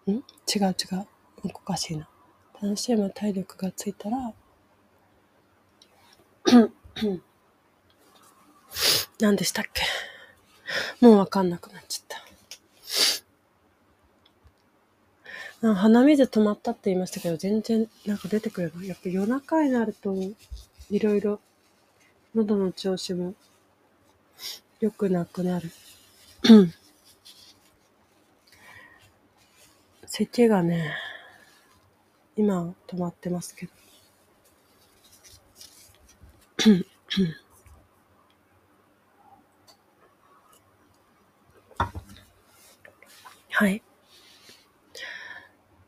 違う違う。おかしいな。楽しむ体力がついたら、何でしたっけ？もうわかんなくなっちゃった。鼻水止まったって言いましたけど、全然なんか出てくるの。やっぱ夜中になると、いろいろ喉の調子も良くなくなる。咳がね、今止まってますけど。[COUGHS] はい。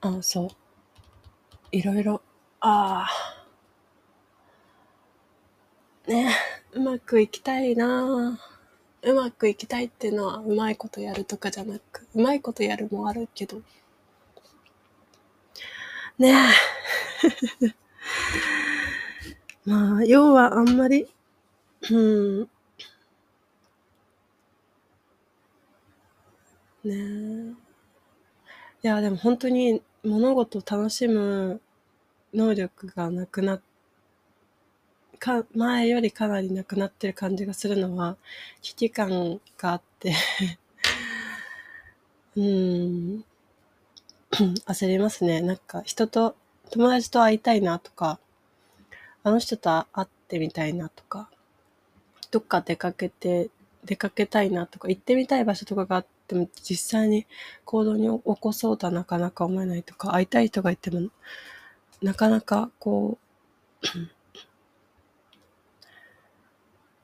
あ、そう。いろいろ、ああ。ね、うまくいきたいなぁ。うまくいきたいっていうのはうまいことやるとかじゃなく、うまいことやるもあるけど。ねえ。[LAUGHS] まあ、要はあんまり、うん。ねえ。いや、でも本当に物事を楽しむ能力がなくなって、か、前よりかなりなくなってる感じがするのは、危機感があって [LAUGHS] うーん、[CLEARS THROAT] 焦りますね。なんか人と、友達と会いたいなとか、あの人と会ってみたいなとか、どっか出かけて、出かけたいなとか、行ってみたい場所とかがあっても、実際に行動に起こそうとはなかなか思えないとか、会いたい人がいても、なかなかこう、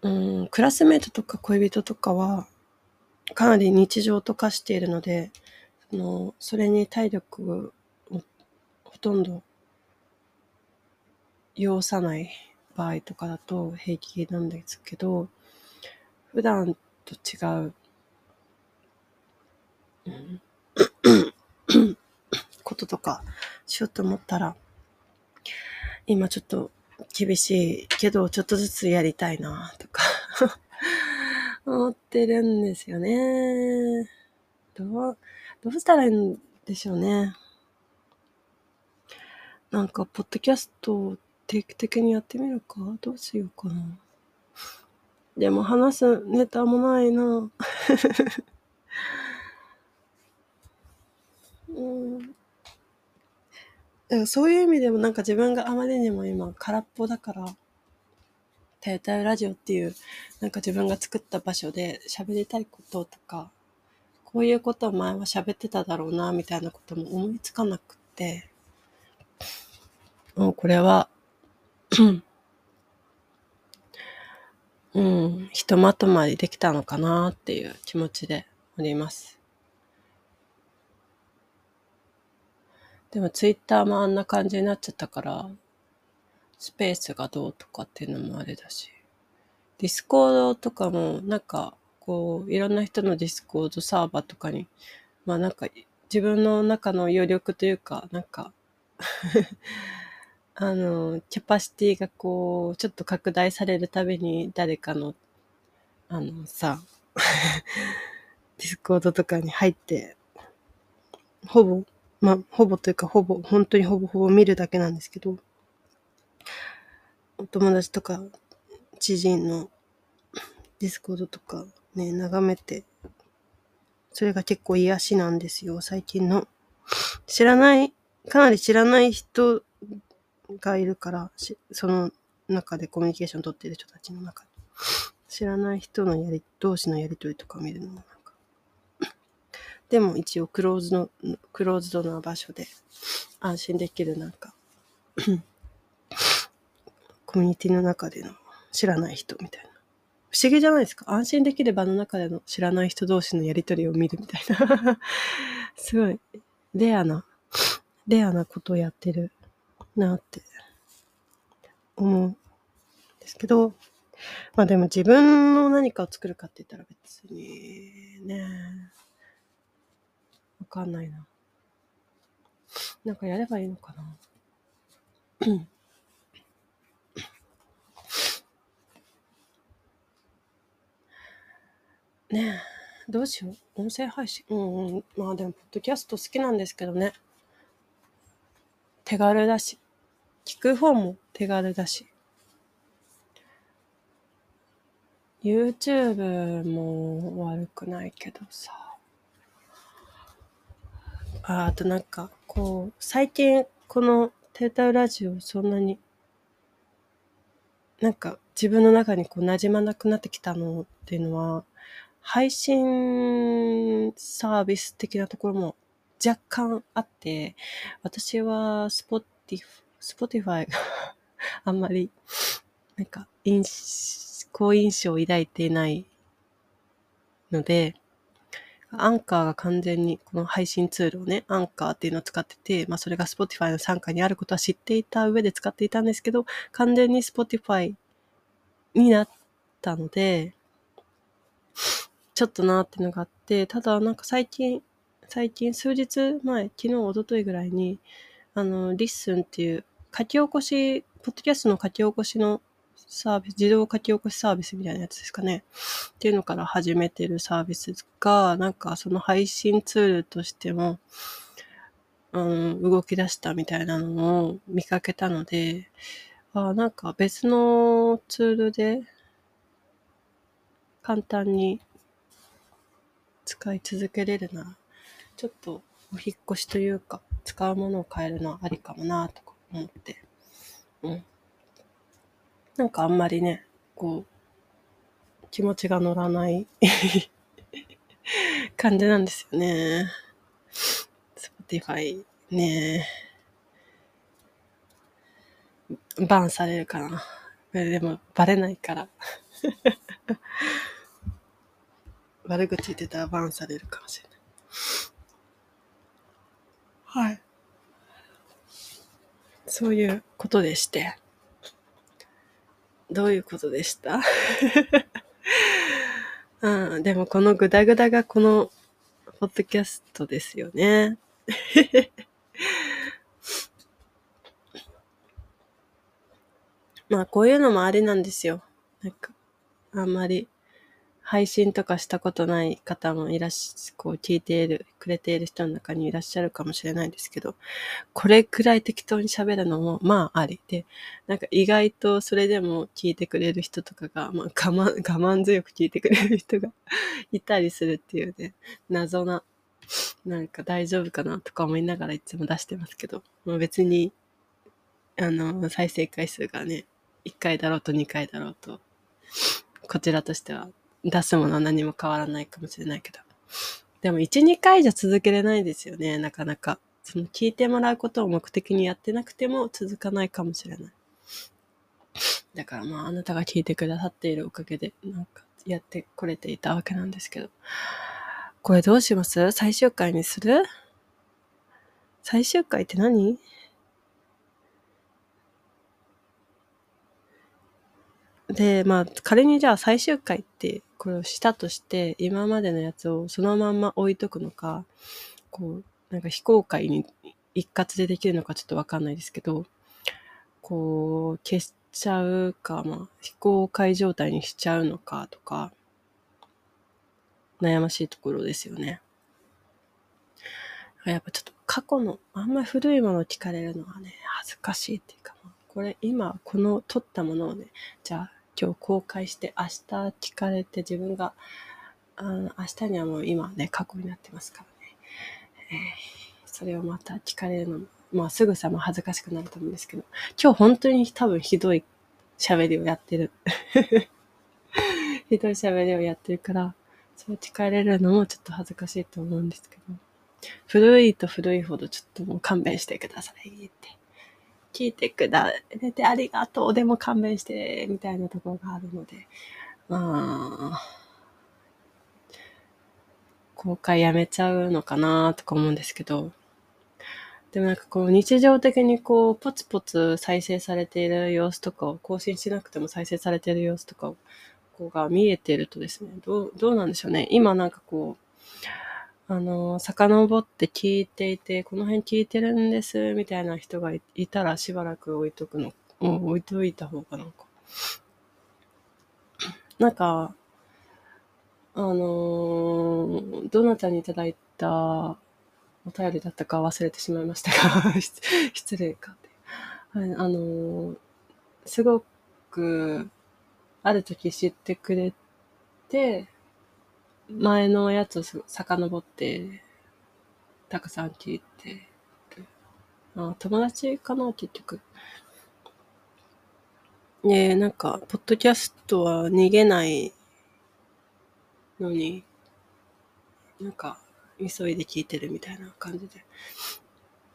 うん、クラスメートとか恋人とかは、かなり日常と化しているので、その、それに体力をほとんど要さない場合とかだと平気なんですけど、普段と違う、うん、[COUGHS] こととかしようと思ったら、今ちょっと厳しいけど、ちょっとずつやりたいな、とか [LAUGHS] 思ってるんですよね。どう、どうしたらいいんでしょうね。なんか、ポッドキャストを定期的にやってみるか？どうしようかな。でも話すネタもないな。う [LAUGHS] んそういう意味でもなんか自分があまりにも今空っぽだから、たよたよラジオっていうなんか自分が作った場所で喋りたいこととか、こういうことを前は喋ってただろうな、みたいなことも思いつかなくって、もうこれはうん、ひとまとまりできたのかなっていう気持ちでおります。でもツイッターもあんな感じになっちゃったから、スペースがどうとかっていうのもあれだし、 Discord とかもなんかこういろんな人の Discord サーバーとかに、まあなんか自分の中の余力というか、なんか [LAUGHS] あの、キャパシティがこう、ちょっと拡大されるたびに誰かの、あのさ、[LAUGHS] Discord とかに入って、ほぼまあ、ほぼというか、ほぼ、本当にほぼほぼ見るだけなんですけど、お友達とか、知人の Discord とかね、眺めて、それが結構癒しなんですよ、最近の。知らない、かなり知らない人がいるから、その中でコミュニケーション取ってる人たちの中で。知らない人のやり、同士のやりとりとか見るのもでも一応クローズの、クローズドな場所で安心できるなんか [COUGHS] コミュニティの中での知らない人みたいな。不思議じゃないですか？安心できる場の中での知らない人同士のやりとりを見るみたいな。[LAUGHS] すごい、レアな、レアなことをやってるなって。思うんですけど、まあでも自分の何かを作るかって言ったら別にね、かんないな。なんかやればいいのかな。[COUGHS] ねえ、どうしよう。音声配信。うんうん。まあでも、ポッドキャスト好きなんですけどね。手軽だし。聞く方も手軽だし。YouTube も悪くないけどさ。ああとなんか、こう、最近このテータウラジオそんなに、なんか自分の中にこう馴染まなくなってきたのっていうのは、配信サービス的なところも若干あって、私は Spotify、Spotify あんまり、なんか、好印象を抱いていないので、アンカーが完全にこの配信ツールをね、アンカーっていうのを使ってて、まあそれが Spotify の傘下にあることは知っていた上で使っていたんですけど、完全に Spotify になったので、ちょっとなーっていうのがあって、ただなんか最近、最近数日前、昨日、一昨日ぐらいに、あの、 LISTEN っていう書き起こし、ポッドキャストの書き起こしのサービス、自動書き起こしサービスみたいなやつですかね。っていうのから始めてるサービスが、なんかその配信ツールとしても、うん、動き出したみたいなのを見かけたので、あなんか別のツールで簡単に使い続けれるな、ちょっとお引っ越しというか、使うものを変えるのはありかもなとか思って。うん。なんかあんまりね、こう、気持ちが乗らない [LAUGHS] 感じなんですよね。Spotify ねバンされるかな。でも、バレないから [LAUGHS] 悪口言ってたらバンされるかもしれない。はい。そういうことでして。どういうことでした？[LAUGHS] うん、でもこのグダグダがこのポッドキャストですよね。[LAUGHS] まあこういうのもあれなんですよ。なんか、あんまり配信とかしたことない方もいらっしゃ、こう聞いている、くれている人の中にいらっしゃるかもしれないですけど、これくらい適当に喋るのも、まああり。で、なんか意外とそれでも聞いてくれる人とかが、まあ我慢、我慢強く聞いてくれる人がいたりするっていうね、謎な、なんか大丈夫かなとか思いながらいつも出してますけど、まあ、別に、あの、再生回数がね、1回だろうと2回だろうと、こちらとしては出すものは何も変わらないかもしれないけど。でも1、2回じゃ続けれないですよね、なかなか。その聞いてもらうことを目的にやってなくても続かないかもしれない。だからまああなたが聞いてくださっているおかげでなんかやってこれていたわけなんですけど。これどうします？最終回にする？最終回って何？で、まあ仮にじゃあ最終回ってこれをしたとして、今までのやつをそのまんま置いとくのか、こう、なんか非公開に一括でできるのかちょっとわかんないですけど、こう、消しちゃうか、まあ、非公開状態にしちゃうのかとか、悩ましいところですよね。やっぱちょっと過去の、あんまり古いものを聞かれるのはね、恥ずかしいっていうか、これ今この撮ったものをね、じゃあ今日公開して明日聞かれて自分が、あの明日にはもう今ね、過去になってますからね。えー、それをまた聞かれるのも、まあすぐさま恥ずかしくなると思うんですけど、今日本当に多分ひどい喋りをやってる。[LAUGHS] ひどい喋りをやってるから、そう聞かれるのもちょっと恥ずかしいと思うんですけど、古いと古いほどちょっともう勘弁してくださいって。聞いてくだれてありがとう、でも勘弁して、みたいなところがあるので、まあ、公開やめちゃうのかなとか思うんですけど、でもなんかこう日常的にこうポツポツ再生されている様子とかを更新しなくても再生されている様子とかをこうが見えてるとですね、どう、どうなんでしょうね。今なんかこう、あの、遡って聞いていて、この辺聞いてるんです、みたいな人がいたらしばらく置いとくの、置いといた方がなんか。[COUGHS] なんか、あのー、どなたにいただいたお便りだったか忘れてしまいましたが [LAUGHS] 失礼かって。はい、あのー、すごく、ある時知ってくれて、前のやつを遡って、たくさん聞いてあ友達かな、結局。ねなんか、ポッドキャストは逃げないのに、なんか、急いで聞いてるみたいな感じで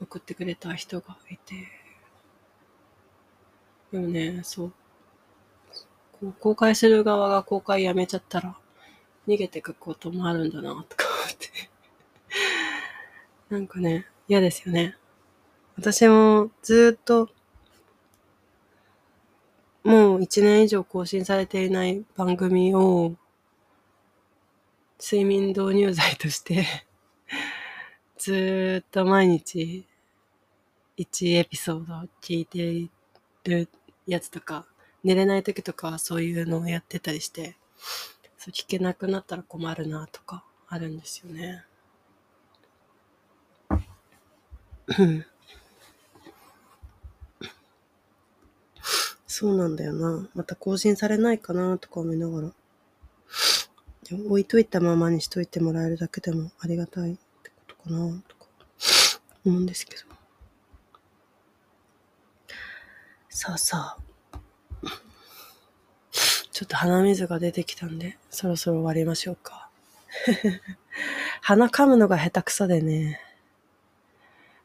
送ってくれた人がいて、でもね、そう、こう公開する側が公開やめちゃったら、逃げてくこともあるんだな、とか思ってなんかね、嫌ですよね。私もずっと、もう一年以上更新されていない番組を、睡眠導入剤としてずっと毎日1エピソード聞いてるやつとか、寝れない時とかはそういうのをやってたりして、そう聞けなくなったら困るなとかあるんですよね。そうなんだよな。また更新されないかなとか思いながら。でも置いといたままにしといてもらえるだけでもありがたいってことかなとか思うんですけど。さあさあ。ちょっと鼻水が出てきたんで、そろそろ終わりましょうか。[LAUGHS] 鼻噛むのが下手くそでね。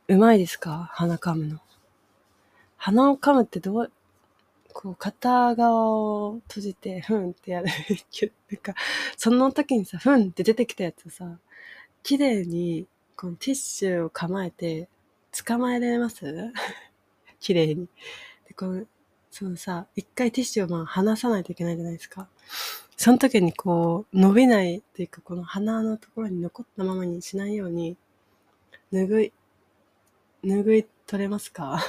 うまいですか？鼻噛むの。鼻を噛むってどう、こう、片側を閉じて、ふんってやる。なんか、その時にさ、ふんって出てきたやつさ、綺麗に、このティッシュを構えて、捕まえられます？[LAUGHS] 綺麗に。で、この、そのさ、一回ティッシュをまあ離さないといけないじゃないですか。その時にこう、伸びないっていうか、この鼻のところに残ったままにしないように、拭い、拭い取れますか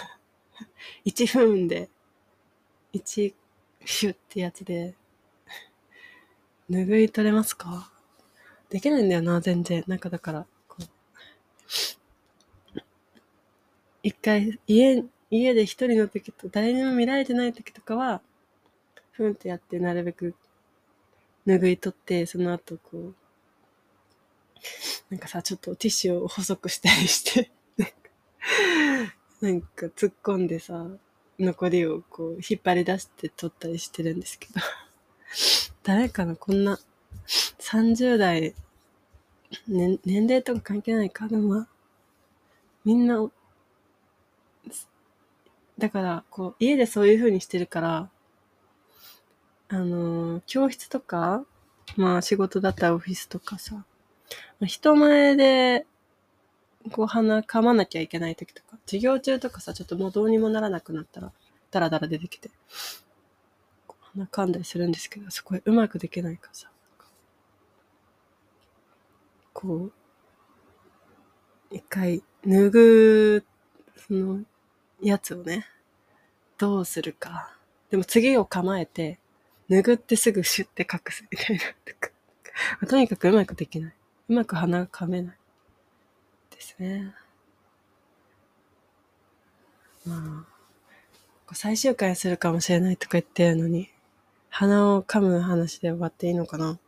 [LAUGHS] ?1 分で1シュってやつで、拭い取れますか？できないんだよな、全然。なんかだから、こう。一回、家、家で一人の時と、誰にも見られてない時とかは、ふんってやって、なるべく拭い取って、その後こう、なんかさ、ちょっとティッシュを細くしたりして [LAUGHS] なんか突っ込んでさ、残りをこう引っ張り出して撮ったりしてるんですけど [LAUGHS] 誰かなこんな30代、ね、年齢とか関係ないかでもみんな、だから、こう、家でそういう風にしてるから、あのー、教室とか、まあ仕事だったらオフィスとかさ、人前でこう鼻噛まなきゃいけない時とか、授業中とかさ、ちょっともうどうにもならなくなったら、ダラダラ出てきて、鼻噛んだりするんですけど、そこへうまくできないからさ、こう、一回脱ぐ、その、やつをね、どうするか。でも次を構えて、拭ってすぐシュッて隠すみたいな。[LAUGHS] とにかくうまくできない。うまく鼻が噛めない。ですね。まあ、最終回するかもしれないとか言ってるのに、鼻を噛む話で終わっていいのかな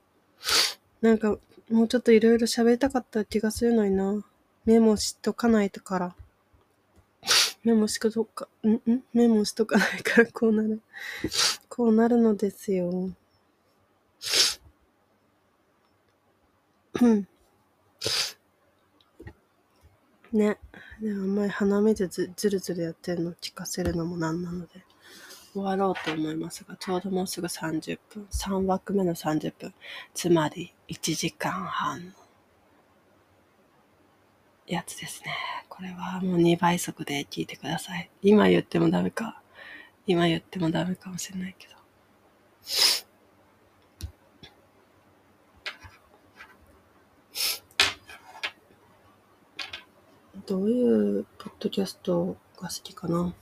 なんか、もうちょっといろいろ喋りたかった気がするのにな。メモしとかないとから。メモしとか、んん？メモしとかないからこうなる。こうなるのですよ。うん。ね。でもあんまり鼻水ずずるずるやってるの聞かせるのもなんなので、終わろうと思いますが、ちょうどもうすぐ30分、3枠目の30分、つまり1時間半のやつですね。これはもう2倍速で聞いてください。今言ってもダメか。今言ってもダメかもしれないけど。どういうポッドキャストが好きかな？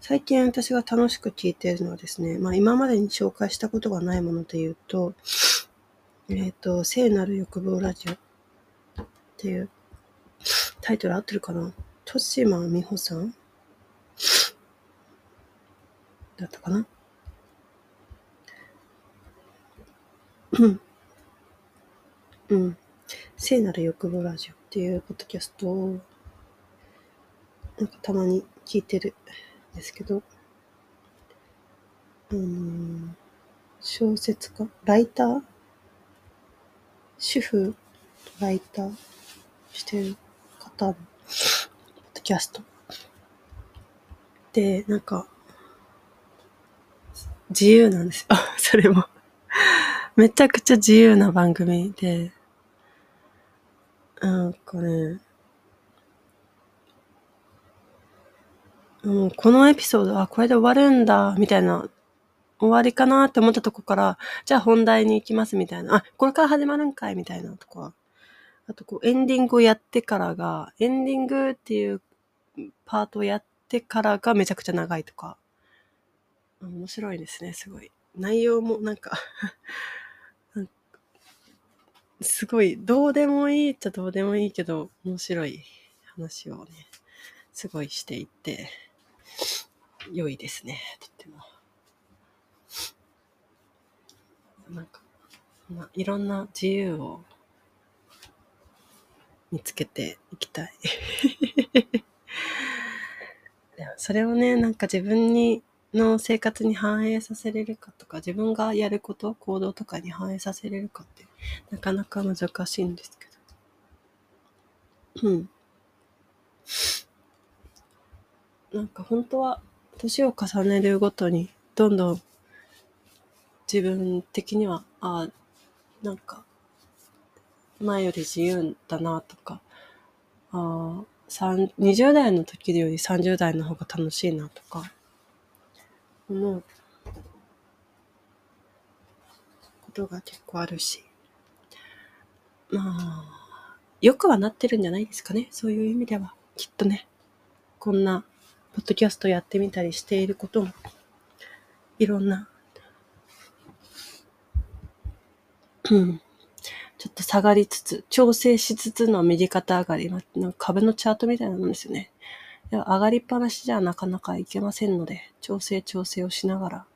最近私が楽しく聞いているのはですね、まあ今までに紹介したことがないもので言うと、えっ、ー、と、聖なる欲望ラジオっていうタイトル合ってるかな？豊島美穂さん？だったかな？うん。聖なる欲望ラジオっていうポッドキャストをなんかたまに聞いてるんですけど、あのー、小説家？ライター？主婦、ライター？してる方の、ポッドキャスト。で、なんか、自由なんですよ。[LAUGHS] それもめちゃくちゃ自由な番組で、なんかね、う、このエピソードはこれで終わるんだ、みたいな、終わりかなって思ったとこから、じゃあ本題に行きますみたいな、あ、これから始まるんかいみたいなとか、あとこうエンディングをやってからが、エンディングっていうパートをやってからがめちゃくちゃ長いとか、面白いですね、すごい。内容もなんか [LAUGHS] すごい、どうでもいいっちゃどうでもいいけど、面白い話をね、すごいしていて、良いですね、とっても。なんか、まあ、いろんな自由を見つけていきたい。[LAUGHS] それをね、なんか自分にの生活に反映させれるかとか、自分がやること、行動とかに反映させれるかって、なかなか難しいんですけど。うん。なんか本当は年を重ねるごとにどんどん自分的には、ああ、なんか前より自由だなとか、あ、20代の時より30代の方が楽しいなとか、思うことが結構あるし、まあ、よくはなってるんじゃないですかね。そういう意味では、きっとね。こんなポッドキャストやってみたりしていることも、いろんな、うん、ちょっと下がりつつ、調整しつつの右肩上がり、なんか株のチャートみたいなもんですよね。上がりっぱなしじゃなかなかいけませんので、調整調整をしながら、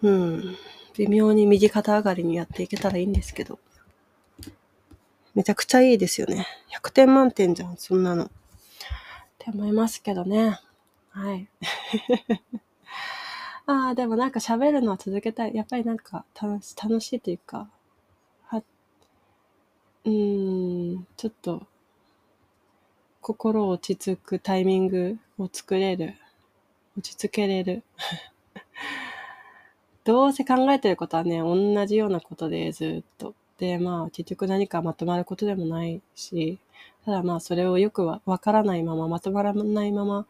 うん、微妙に右肩上がりにやっていけたらいいんですけど、めちゃくちゃいいですよね。100点満点じゃん、そんなの。って思いますけどね。はい。ああ、でもなんか喋るのは続けたい。やっぱりなんか楽し楽しいというか、は、うん、ちょっと、心落ち着くタイミングを作れる。落ち着けれる。[LAUGHS] どうせ考えてることはね、同じようなことでずっと。で、まあ結局何かまとまることでもないし、ただまあそれをよくわからないまま、まとまらないまま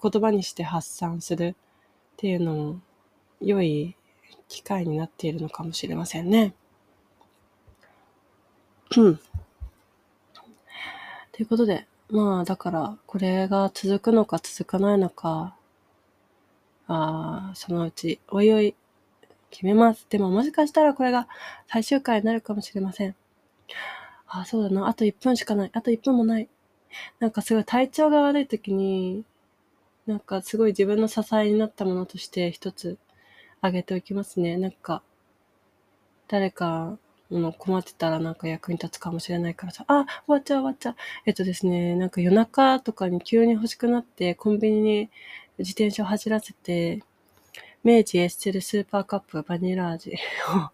言葉にして発散するっていうのも良い機会になっているのかもしれませんね。うん。ということで、まあだからこれが続くのか続かないのか、あそのうちおいおい決めます。でももしかしたらこれが最終回になるかもしれません。あ、そうだな。あと1分しかない。あと1分もない。なんかすごい体調が悪い時に、なんかすごい自分の支えになったものとして一つあげておきますね。なんか、誰かの困ってたらなんか役に立つかもしれないからさ、あ、終わっちゃう終わっちゃう。えっとですね、なんか夜中とかに急に欲しくなってコンビニに自転車を走らせて、明治エッセルスーパーカップバニラ味を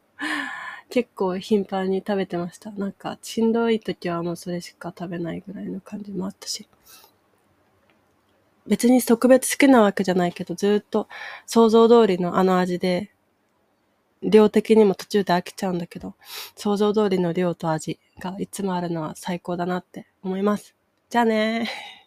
[LAUGHS] 結構頻繁に食べてました。なんか、しんどい時はもうそれしか食べないぐらいの感じもあったし。別に特別好きなわけじゃないけど、ずっと想像通りのあの味で、量的にも途中で飽きちゃうんだけど、想像通りの量と味がいつもあるのは最高だなって思います。じゃあねー。